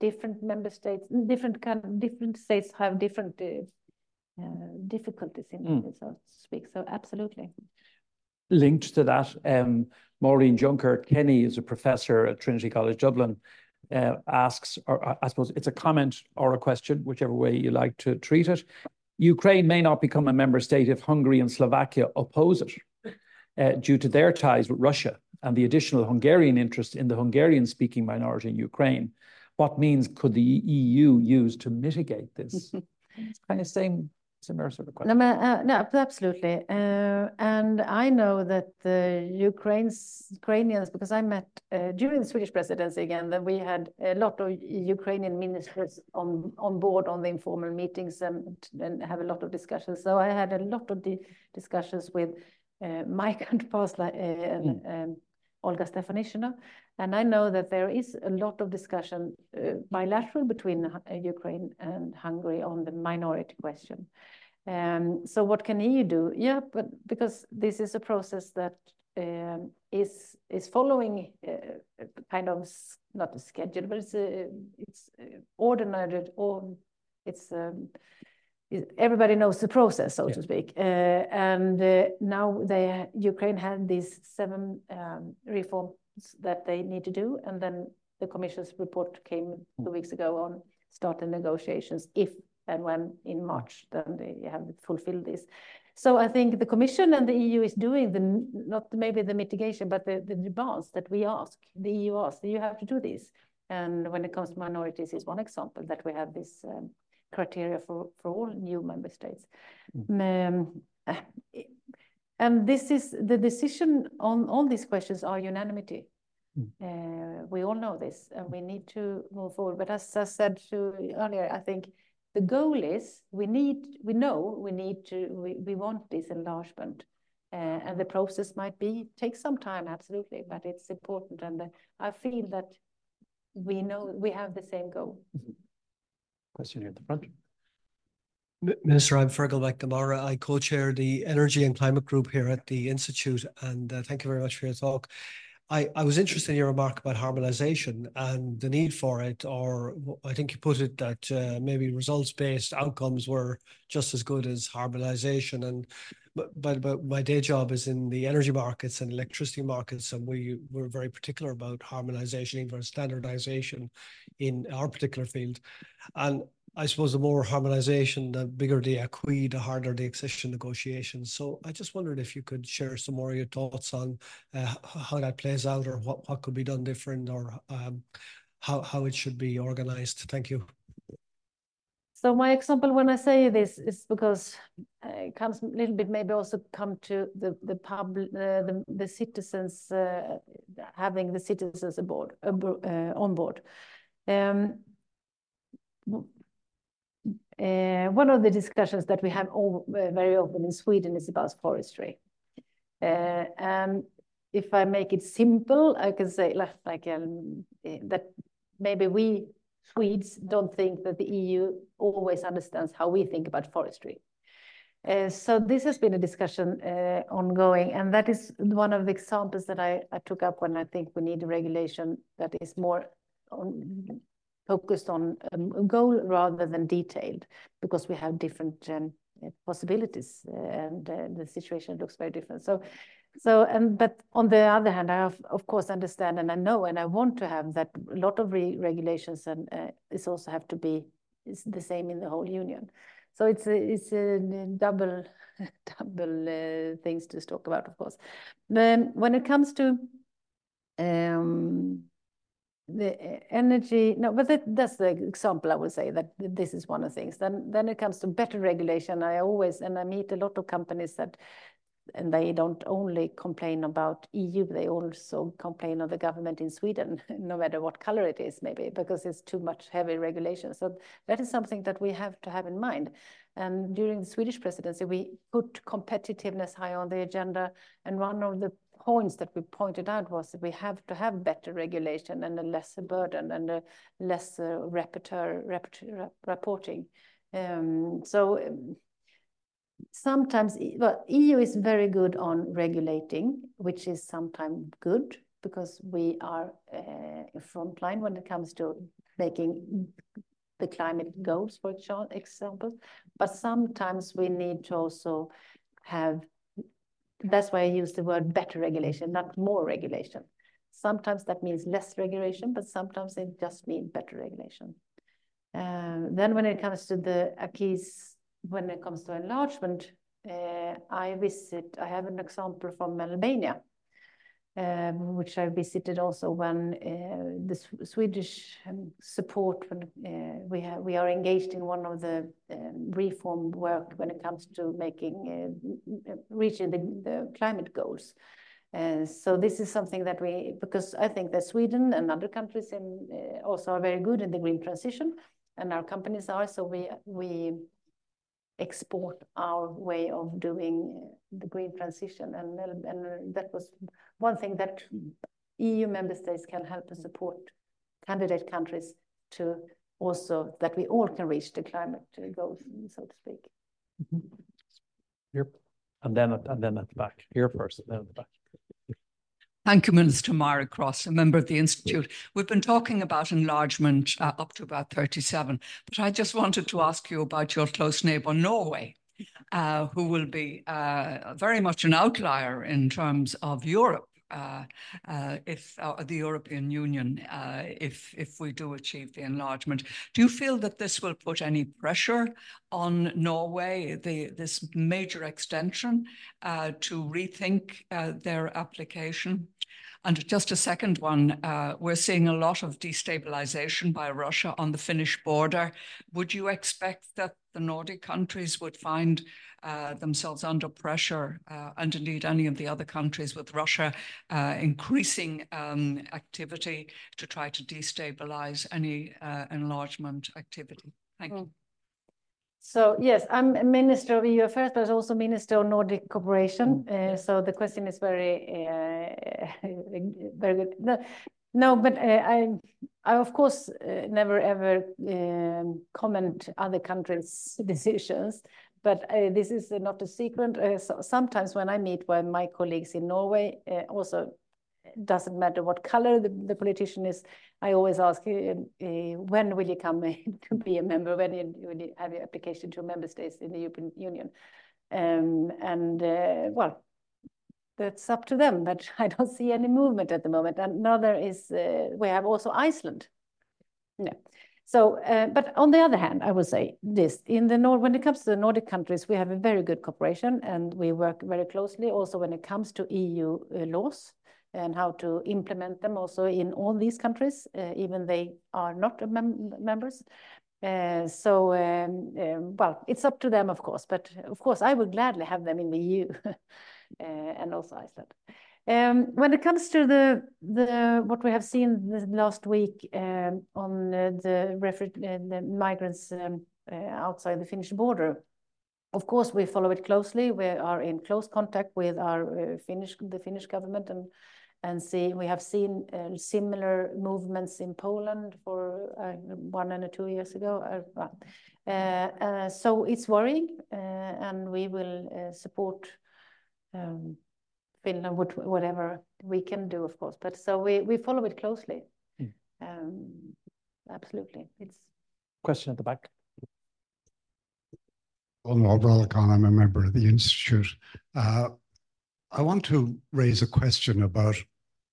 different member states, different kind, different states have different uh, difficulties in mm. it, so to speak. So absolutely. Linked to that, um, Maureen Junker Kenny is a professor at Trinity College Dublin. Uh, asks, or I suppose it's a comment or a question, whichever way you like to treat it. Ukraine may not become a member state if Hungary and Slovakia oppose it uh, due to their ties with Russia and the additional Hungarian interest in the Hungarian speaking minority in Ukraine. What means could the EU use to mitigate this? *laughs* it's kind of same similar sort of question. No, uh, no absolutely. Uh, and I know that the Ukraine's, Ukrainians, because I met uh, during the Swedish presidency again, that we had a lot of Ukrainian ministers on, on board on the informal meetings and, have a lot of discussions. So I had a lot of discussions with uh, my *laughs* counterparts like, uh, mm. um, Olga Stefanishyna. And I know that there is a lot of discussion uh, bilateral between uh, Ukraine and Hungary on the minority question. Um, so what can EU do? Yeah, but because this is a process that um, is is following uh, kind of not a schedule, but it's a, it's ordinary or it's um, everybody knows the process, so yeah. to speak. Uh, and uh, now they Ukraine had these seven um, reforms that they need to do, and then the Commission's report came two weeks ago on starting negotiations if and when in March then they have fulfilled this. So I think the Commission and the EU is doing the not maybe the mitigation, but the, the demands that we ask, the EU asks, you have to do this. And when it comes to minorities is one example that we have this um, criteria for, for all new member states. Mm. Um, and this is the decision on all these questions are unanimity. Mm. Uh, we all know this and we need to move forward. But as I said to earlier, I think the goal is we need, we know we need to, we, we want this enlargement. Uh, and the process might be, take some time, absolutely, but it's important. And uh, I feel that we know we have the same goal. Mm -hmm. Question here at the front. Minister, I'm Fergal McNamara. I co-chair the Energy and Climate Group here at the Institute, and uh, thank you very much for your talk. I, I was interested in your remark about harmonization and the need for it, or I think you put it that uh, maybe results-based outcomes were just as good as harmonization. And but, but my day job is in the energy markets and electricity markets, and we we're very particular about harmonization, even standardization in our particular field. And I suppose the more harmonization, the bigger the acquis, the harder the accession negotiations. So I just wondered if you could share some more of your thoughts on uh, how that plays out or what, what could be done different or um, how, how it should be organized. Thank you. So my example when I say this is because uh, it comes a little bit maybe also come to the the public uh, the the citizens uh, having the citizens aboard uh, on board. Um, uh, one of the discussions that we have all, uh, very often in Sweden is about forestry. Uh, and if I make it simple, I can say like, like um, eh, that maybe we Swedes don't think that the EU always understands how we think about forestry. Uh, so this has been a discussion uh, ongoing, and that is one of the examples that I, I, took up when I think we need a regulation that is more on, focused on um, a goal rather than detailed, because we have different um, possibilities uh, and uh, the situation looks very different. So so, and but on the other hand, I of course understand and I know and I want to have that a lot of re regulations and uh, this also have to be is the same in the whole union. So it's a, it's a double *laughs* double uh, things to talk about, of course. Then when it comes to um, the energy, no, but that, that's the example I would say that this is one of the things. Then then it comes to better regulation. I always and I meet a lot of companies that and they don't only complain about EU, they also complain of the government in Sweden, *laughs* no matter what color it is, maybe, because it's too much heavy regulation. So that is something that we have to have in mind. And during the Swedish presidency, we put competitiveness high on the agenda. And one of the points that we pointed out was that we have to have better regulation and a lesser burden and a lesser rapporteur, rapporteur reporting. Um, so um, sometimes, well, EU is very good on regulating, which is sometimes good because we are uh, frontline when it comes to making the climate goals, for example. But sometimes we need to also have, that's why I use the word better regulation, not more regulation. Sometimes that means less regulation, but sometimes it just means better regulation. Uh, then when it comes to the acquis when it comes to enlargement, uh, I visit, I have an example from Albania, which I visited also when uh, the Swedish um, support when uh, we have, we are engaged in one of the um, reform work when it comes to making uh, reaching the, the, climate goals. Uh, so this is something that we because I think that Sweden and other countries in, uh, also are very good in the green transition, and our companies are. So we we export our way of doing the green transition. And, and that was one thing that EU member states can help and support candidate countries to also that we all can reach the climate goals, so to speak. Mm -hmm. Here, and then and then at the back. Here first, and then at the back. Thank you, Minister Mara Cross, a member of the Institute. We've been talking about enlargement uh, up to about 37, but I just wanted to ask you about your close neighbour, Norway, uh, who will be uh, very much an outlier in terms of Europe uh, uh, if uh, the European Union, if if we do achieve the enlargement. Do you feel that this will put any pressure on Norway, the this major extension, to rethink their application? And just a second one, uh, we're seeing a lot of destabilization by Russia on the Finnish border. Would you expect that the Nordic countries would find uh, themselves under pressure, uh, and indeed any of the other countries with Russia uh, increasing um, activity to try to destabilize any uh, enlargement activity? Thank you. Hmm. So yes, I'm Minister of EU Affairs, but also Minister of Nordic Cooperation. Uh, so the question is very, uh, *laughs* very good. No, no but uh, I, I of course uh, never ever um, comment other countries' *laughs* decisions. But uh, this is not a secret. Uh, so sometimes when I meet with my colleagues in Norway, also doesn't matter what color the, the politician is. I always ask, uh, uh, when will you come *laughs* to be a member? When you, will you have your application to member states in the European Union? Um, and uh, well, that's up to them, but *laughs* I don't see any movement at the moment. Another is, uh, we have also Iceland. Yeah. So, uh, but on the other hand, I would say this, in the Nord, when it comes to the Nordic countries, we have a very good cooperation and we work very closely also when it comes to EU uh, laws and how to implement them also in all these countries, uh, even they are not mem members. Uh, so, um, um, well, it's up to them, of course, but of course, I would gladly have them in the EU *laughs* uh, and also Iceland. Um, when it comes to the the what we have seen the last week um, on uh, the, uh, the migrants um, outside the Finnish border. Of course, we follow it closely. We are in close contact with our Finnish, the Finnish government and and see we have seen uh, similar movements in Poland for uh, one and two years ago. Uh, uh so it's worrying, uh, and we will uh, support um, Finland with whatever we can do, of course. But so we we follow it closely. Mm. Um, absolutely, it's question at the back. Well, no, I'm a member of the institute. I want to raise a question about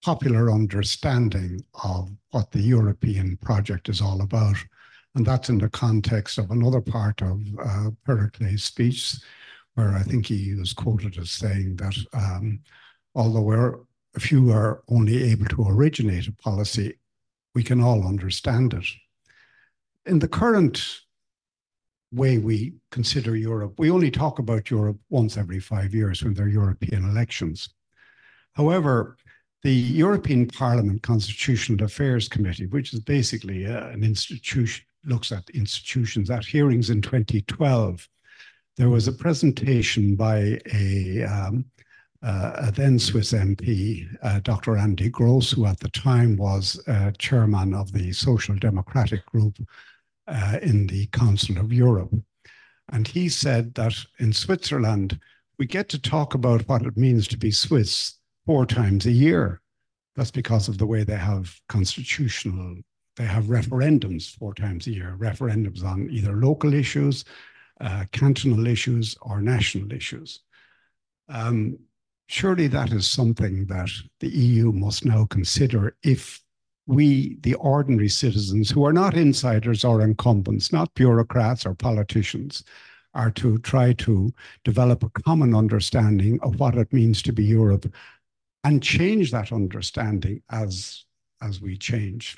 popular understanding of what the European project is all about. And that's in the context of another part of uh, Pericles' speech, where I think he was quoted as saying that um, although few are only able to originate a policy, we can all understand it. In the current way we consider Europe, we only talk about Europe once every five years when there are European elections. However, the European Parliament Constitutional Affairs Committee, which is basically uh, an institution, looks at institutions, at hearings in 2012, there was a presentation by a, um, uh, a then Swiss MP, uh, Dr. Andy Gross, who at the time was uh, chairman of the Social Democratic Group uh, in the Council of Europe. And he said that in Switzerland, we get to talk about what it means to be Swiss four times a year. That's because of the way they have constitutional, they have referendums four times a year, referendums on either local issues, uh, cantonal issues, or national issues. Um, surely that is something that the EU must now consider if we, the ordinary citizens who are not insiders or incumbents, not bureaucrats or politicians, are to try to develop a common understanding of what it means to be Europe and change that understanding as, as we change.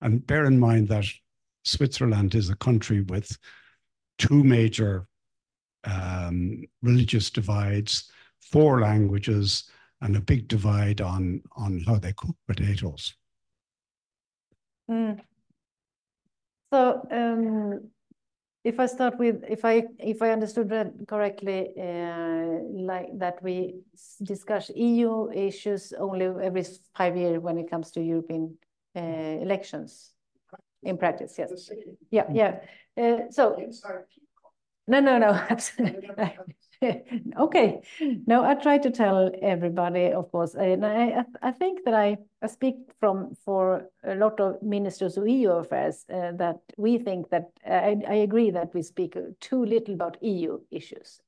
And bear in mind that Switzerland is a country with two major um, religious divides, four languages, and a big divide on, on how they cook potatoes. Mm. So um, if I start with, if I if I understood that correctly, uh, like that we discuss EU issues only every five years when it comes to European uh, elections in practice. Yes. Yeah. Yeah. Uh, so. No, no, no. *laughs* *laughs* okay. No, I try to tell everybody, of course, and I, I think that I, I speak from for a lot of ministers of EU affairs uh, that we think that I, I agree that we speak too little about EU issues.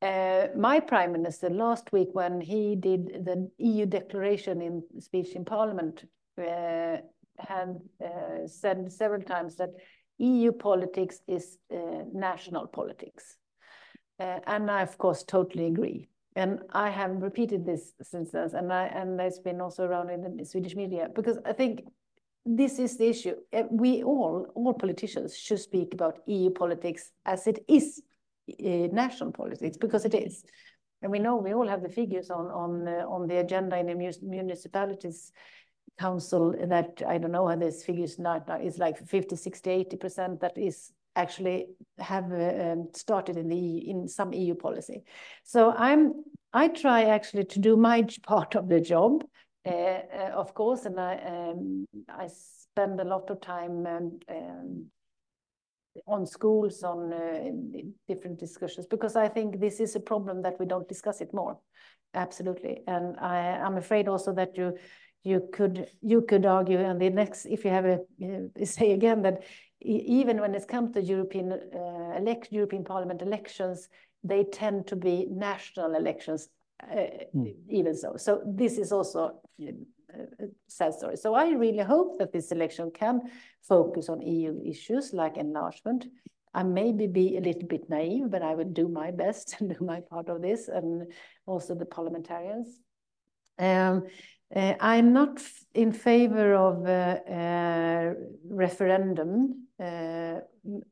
Uh, my prime minister last week, when he did the EU declaration in speech in Parliament, uh, had uh, said several times that EU politics is uh, national politics uh, and I, of course, totally agree. And I have repeated this since then, and I and it's been also around in the Swedish media because I think this is the issue. Uh, we all, all politicians, should speak about EU politics as it is uh, national politics because it is. And we know we all have the figures on on uh, on the agenda in the municipalities council that I don't know how this figures not now is like 50, 60, 80 percent that is actually have uh, started in the in some EU policy. So I'm I try actually to do my part of the job, uh, uh, of course, and I um, I spend a lot of time um, um on schools on uh, different discussions because I think this is a problem that we don't discuss it more. Absolutely, and I I'm afraid also that you you could you could argue and the next if you have a uh, say again that even when it comes to European uh, elect European Parliament elections, they tend to be national elections, uh, mm. even so. So this is also a sad story. So I really hope that this election can focus on EU issues like enlargement. I maybe be a little bit naive, but I will do my best *laughs* and do my part of this, and also the parliamentarians. Um, uh, I'm not in favor of uh, uh, referendum, uh,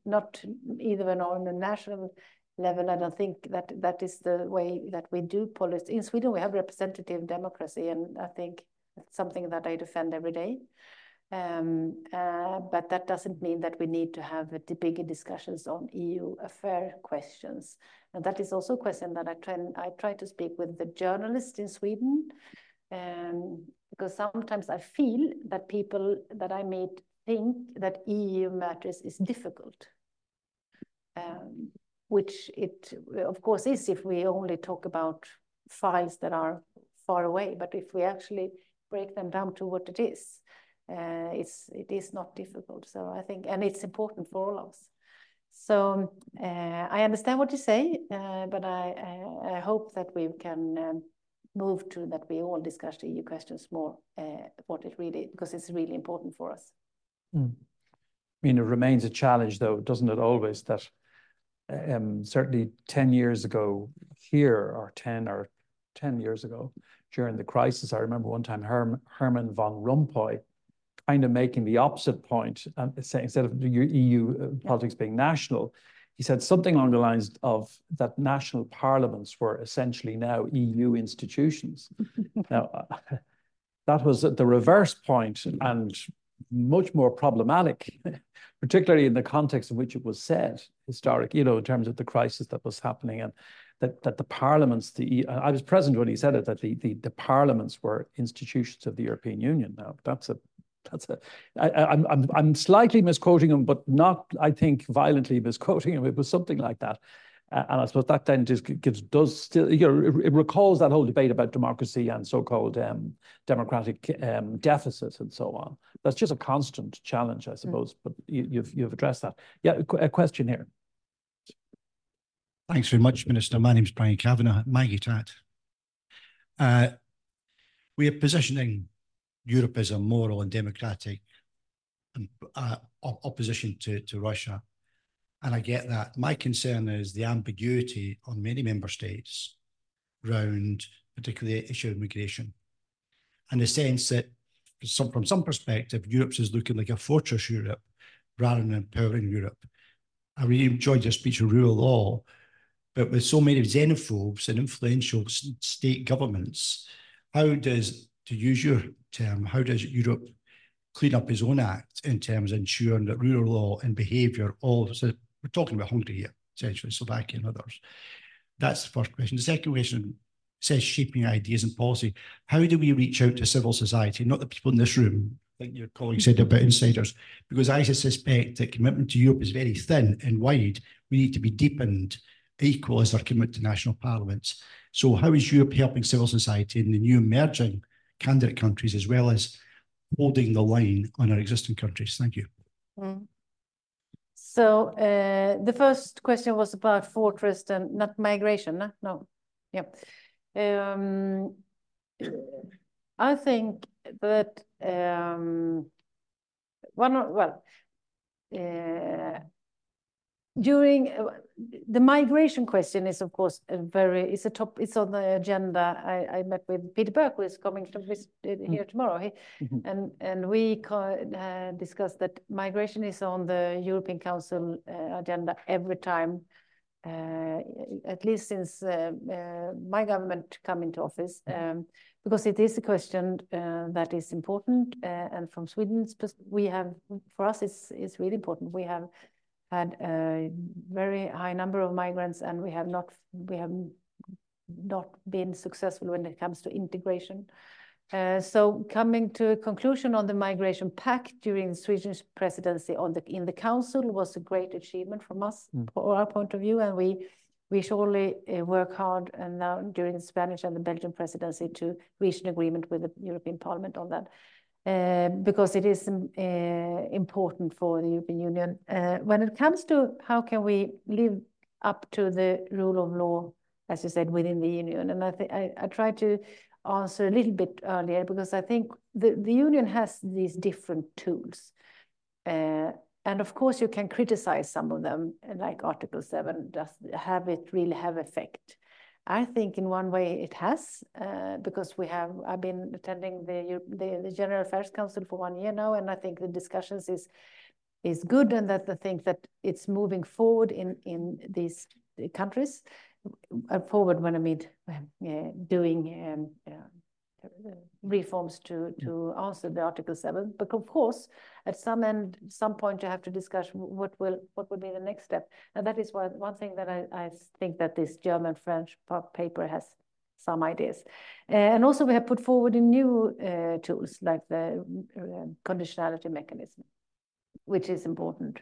not either on a national level. I don't think that that is the way that we do politics. In Sweden, we have representative democracy, and I think it's something that I defend every day. Um, uh, but that doesn't mean that we need to have the bigger discussions on EU affair questions. And that is also a question that I try, I try to speak with the journalists in Sweden, um, because sometimes I feel that people that I meet think that EU matters is difficult, um, which it of course is if we only talk about files that are far away. But if we actually break them down to what it is, uh, it's it is not difficult. So I think, and it's important for all of us. So uh, I understand what you say, uh, but I, I, I hope that we can um, move to that we all discuss the EU questions more, uh, what it really because it's really important for us. Mm. I mean, it remains a challenge, though, doesn't it? Always that um, certainly ten years ago here, or ten or ten years ago during the crisis, I remember one time Herm, Herman Van Rompuy kind of making the opposite point, and saying instead of EU uh, politics being national, he said something along the lines of that national parliaments were essentially now EU institutions. *laughs* now, that was at the reverse point and much more problematic, *laughs* particularly in the context in which it was said, historic, you know, in terms of the crisis that was happening and that, that the parliaments, the I was present when he said it, that the, the, the parliaments were institutions of the European Union. Now, that's a that's a. I, I'm I'm I'm slightly misquoting him, but not I think violently misquoting him. It was something like that, uh, and I suppose that then just gives does still you know it, it recalls that whole debate about democracy and so-called um, democratic um, deficit and so on. That's just a constant challenge, I suppose. Mm. But you, you've you've addressed that. Yeah, a question here. Thanks very much, Minister. My name is Brian Kavanagh, Maggie Tat. Uh, we are positioning Europe is a moral and democratic uh, opposition to, to Russia. And I get that. My concern is the ambiguity on many member states around particularly the issue of migration And the sense that some, from some perspective, Europe is looking like a fortress Europe rather than empowering Europe. I really enjoyed your speech on rule of law, but with so many xenophobes and influential state governments, how does to use your term, how does Europe clean up its own act in terms of ensuring that rule of law and behaviour all, so uh, we're talking about Hungary here, essentially, Slovakia and others. That's the first question. The second question says shaping ideas and policy. How do we reach out to civil society, not the people in this room, like your colleague said about insiders, because I suspect that commitment to Europe is very thin and wide. We need to be deepened equal as our commitment to national parliaments. So how is Europe helping civil society in the new emerging candidate countries as well as holding the line on our existing countries? Thank you. Mm. So uh, the first question was about fortress and not migration. No, no. yeah. Um, I think that um, one well, uh, during uh, the migration question is of course a very it's a top it's on the agenda i, I met with peter burke who is coming to visit uh, mm. here tomorrow he, mm -hmm. and and we uh, discussed that migration is on the european council uh, agenda every time uh, at least since uh, my government come into office mm-hmm. um, because it is a question that is important and from sweden we have for us it's, it's really important we have had a very high number of migrants, and we have not we have not been successful when it comes to integration. Uh, so coming to a conclusion on the migration pact during the Swedish presidency on the in the council was a great achievement from us, mm. from our point of view, and we we surely uh, work hard and now during the Spanish and the Belgian presidency to reach an agreement with the European Parliament on that. Uh, because it is uh, important for the European Union. Uh, when it comes to how can we live up to the rule of law, as you said, within the union, and I think I, tried to answer a little bit earlier because I think the, union has these different tools. And of course, you can criticize some of them, like Article 7, does have it really have effect? I think in one way it has, uh, because we have, I've been attending the, the, the General Affairs Council for one year now, and I think the discussions is is good, and that I think that it's moving forward in in these countries. Uh, forward when I mean uh, doing um, reforms to to answer the Article 7. But of course, at some end, some point you have to discuss what will what will be the next step. And that is one, one thing that I, I think that this German-French paper has some ideas. Uh, and also we have put forward new uh, tools like the uh, conditionality mechanism, which is important.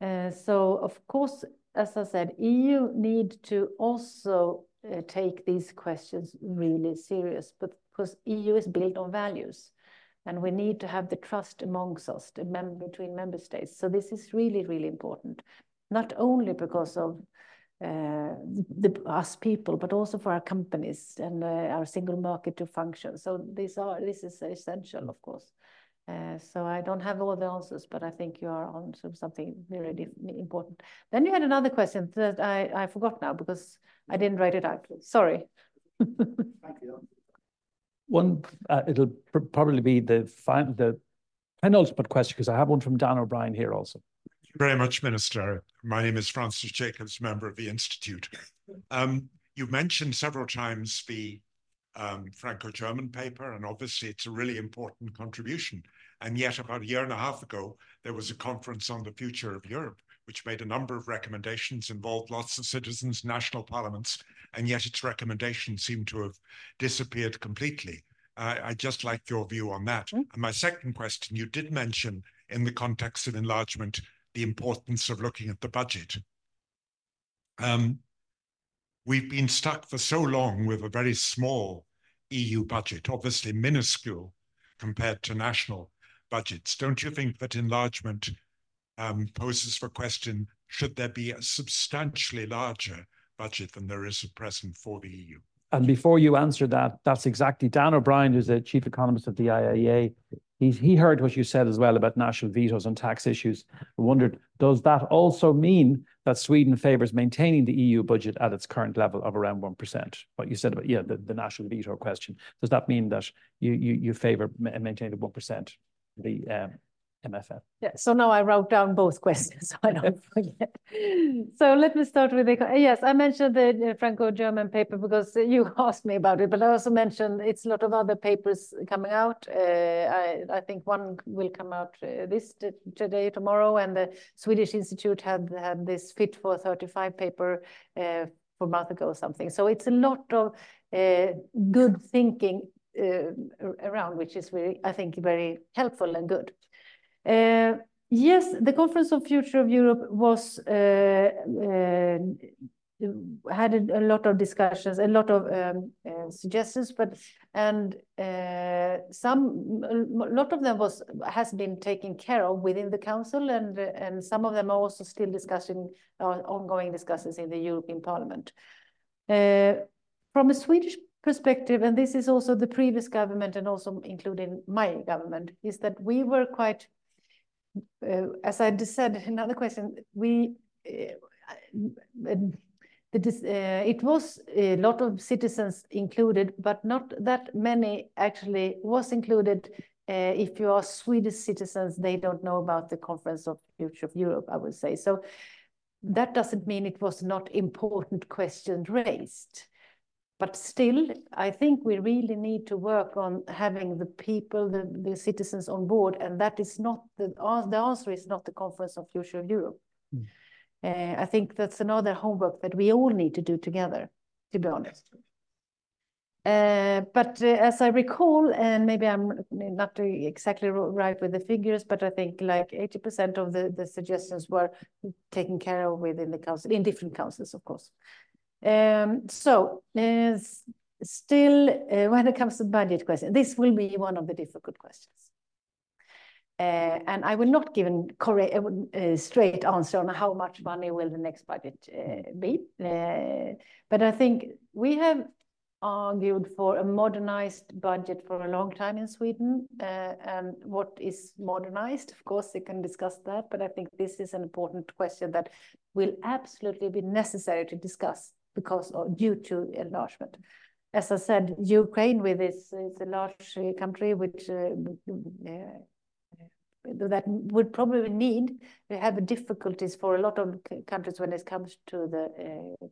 Uh, so of course, as I said, EU need to also uh, take these questions really serious, but because EU is built on values and we need to have the trust amongst us, mem between member states. So this is really, really important, not only because of uh, the, us people, but also for our companies and uh, our single market to function. So these are this is essential, of course. Uh, so I don't have all the answers, but I think you are on to something very important. Then you had another question that I, I forgot now because I didn't write it out. Sorry. Thank you. One, uh, it'll pr probably be the penultimate question because I have one from Dan O'Brien here also. Thank you very much, Minister. My name is Francis Jacobs, member of the Institute. Um, you mentioned several times the um, Franco-German paper, and obviously it's a really important contribution. And yet about a year and a half ago, there was a conference on the future of Europe, which made a number of recommendations, involved lots of citizens, national parliaments, and yet its recommendations seem to have disappeared completely. Uh, I'd just like your view on that. Mm. And my second question, you did mention in the context of enlargement, the importance of looking at the budget. Um, we've been stuck for so long with a very small EU budget, obviously minuscule compared to national budgets. Don't you think that enlargement um, poses for question, should there be a substantially larger budget than there is at present for the EU? And before you answer that, that's exactly Dan O'Brien, who's the chief economist of the IIEA. He, he heard what you said as well about national vetoes and tax issues. I wondered, does that also mean that Sweden favours maintaining the EU budget at its current level of around 1%? What you said about, yeah, the, the national veto question. Does that mean that you, you, you favour maintaining the 1%, the um, MFF. Yeah, so now I wrote down both *laughs* questions so I don't forget. So let me start with the, yes, I mentioned the Franco-German paper because you *laughs* asked me about it, but I also mentioned it's a lot of other papers coming out. Uh, I, I think one will come out uh, this today, tomorrow, and the Swedish Institute had, had this Fit for 35 paper uh, for a month ago or something. So it's a lot of uh, good thinking uh, around, which is very, I think, very helpful and good. Uh, yes, the Conference on Future of Europe was uh, uh, had a, a, lot of discussions, a lot of um, uh, suggestions, but and uh, some a lot of them was has been taken care of within the council, and and some of them are also still discussing uh, ongoing discussions in the European Parliament. from a Swedish perspective, and this is also the previous government and also including my government, is that we were quite as I just said, another question, we, uh, uh, it was a lot of citizens included, but not that many actually was included. Uh, if you are Swedish citizens, they don't know about the Conference of Future of Europe, I would say. So that doesn't mean it was not important questions raised. But still, I think we really need to work on having the people, the, the citizens on board, and that is not the, the answer is not the Conference on Future of Europe. Mm. Uh, I think that's another homework that we all need to do together, to be honest. Uh, but uh, as I recall, and maybe I'm not exactly right with the figures, but I think like 80% of the, the suggestions were taken care of within the council, in different councils, of course. Um, so uh, still, uh, when it comes to budget question, this will be one of the difficult questions. Uh, and I will not give a straight answer on how much money will the next budget be. But I think we have argued for a modernized budget for a long time in Sweden. and what is modernized? Of course, they can discuss that, but I think this is an important question that will absolutely be necessary to discuss because of due to enlargement. As I said, Ukraine with its, it's a large uh, country which uh, uh, that would probably need to have difficulties for a lot of countries when it comes to the uh,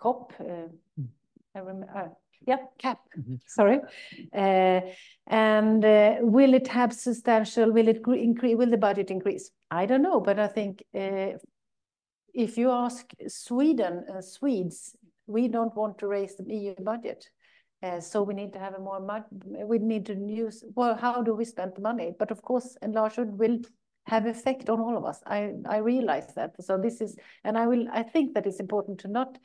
COP. Uh, I remember, uh, Yep, cap. Mhm. Sorry. Uh, and uh, will it have substantial? Will it increase? Will the budget increase? I don't know, but I think uh, if you ask Sweden and Swedes, we don't want to raise the EU budget. Uh, so we need to have a more, we need to use, well, how do we spend the money? But of course, enlargement will have effect on all of us. I, I realize that. So this is, and I will, I think that it's important to not,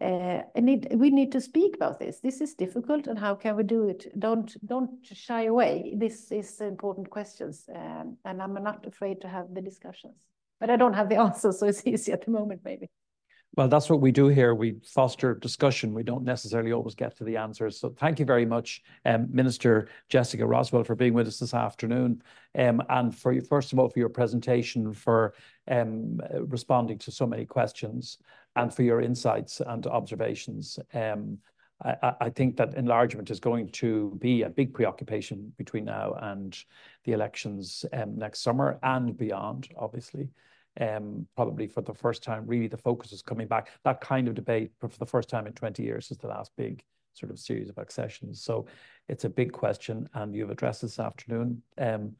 uh, need, we need to speak about this. This is difficult and how can we do it? Don't, don't shy away. This is important questions. Um, and I'm not afraid to have the discussions, but I don't have the answer. So it's *laughs* easy at the moment, maybe. Well, that's what we do here. We foster discussion. We don't necessarily always get to the answers. So thank you very much, um, Minister Jessika Roswall, for being with us this afternoon. Um, and for you, first of all, for your presentation, for um, responding to so many questions, and for your insights and observations. Um, I, I, think that enlargement is going to be a big preoccupation between now and the elections um, next summer and beyond, obviously um, probably for the first time, really the focus is coming back. That kind of debate for the first time in 20 years is the last big sort of series of accessions. So it's a big question, and you've addressed this afternoon um,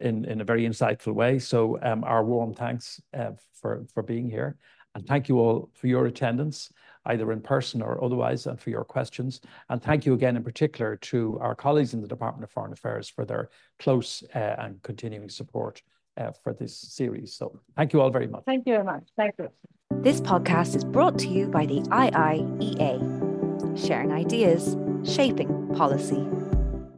in, in a very insightful way. So um, our warm thanks uh, for, for being here. And thank you all for your attendance, either in person or otherwise, and for your questions. And thank you again in particular to our colleagues in the Department of Foreign Affairs for their close uh, and continuing support uh, for this series. So thank you all very much. Thank you very much. Thank you. This podcast is brought to you by the IIEA, sharing ideas, shaping policy.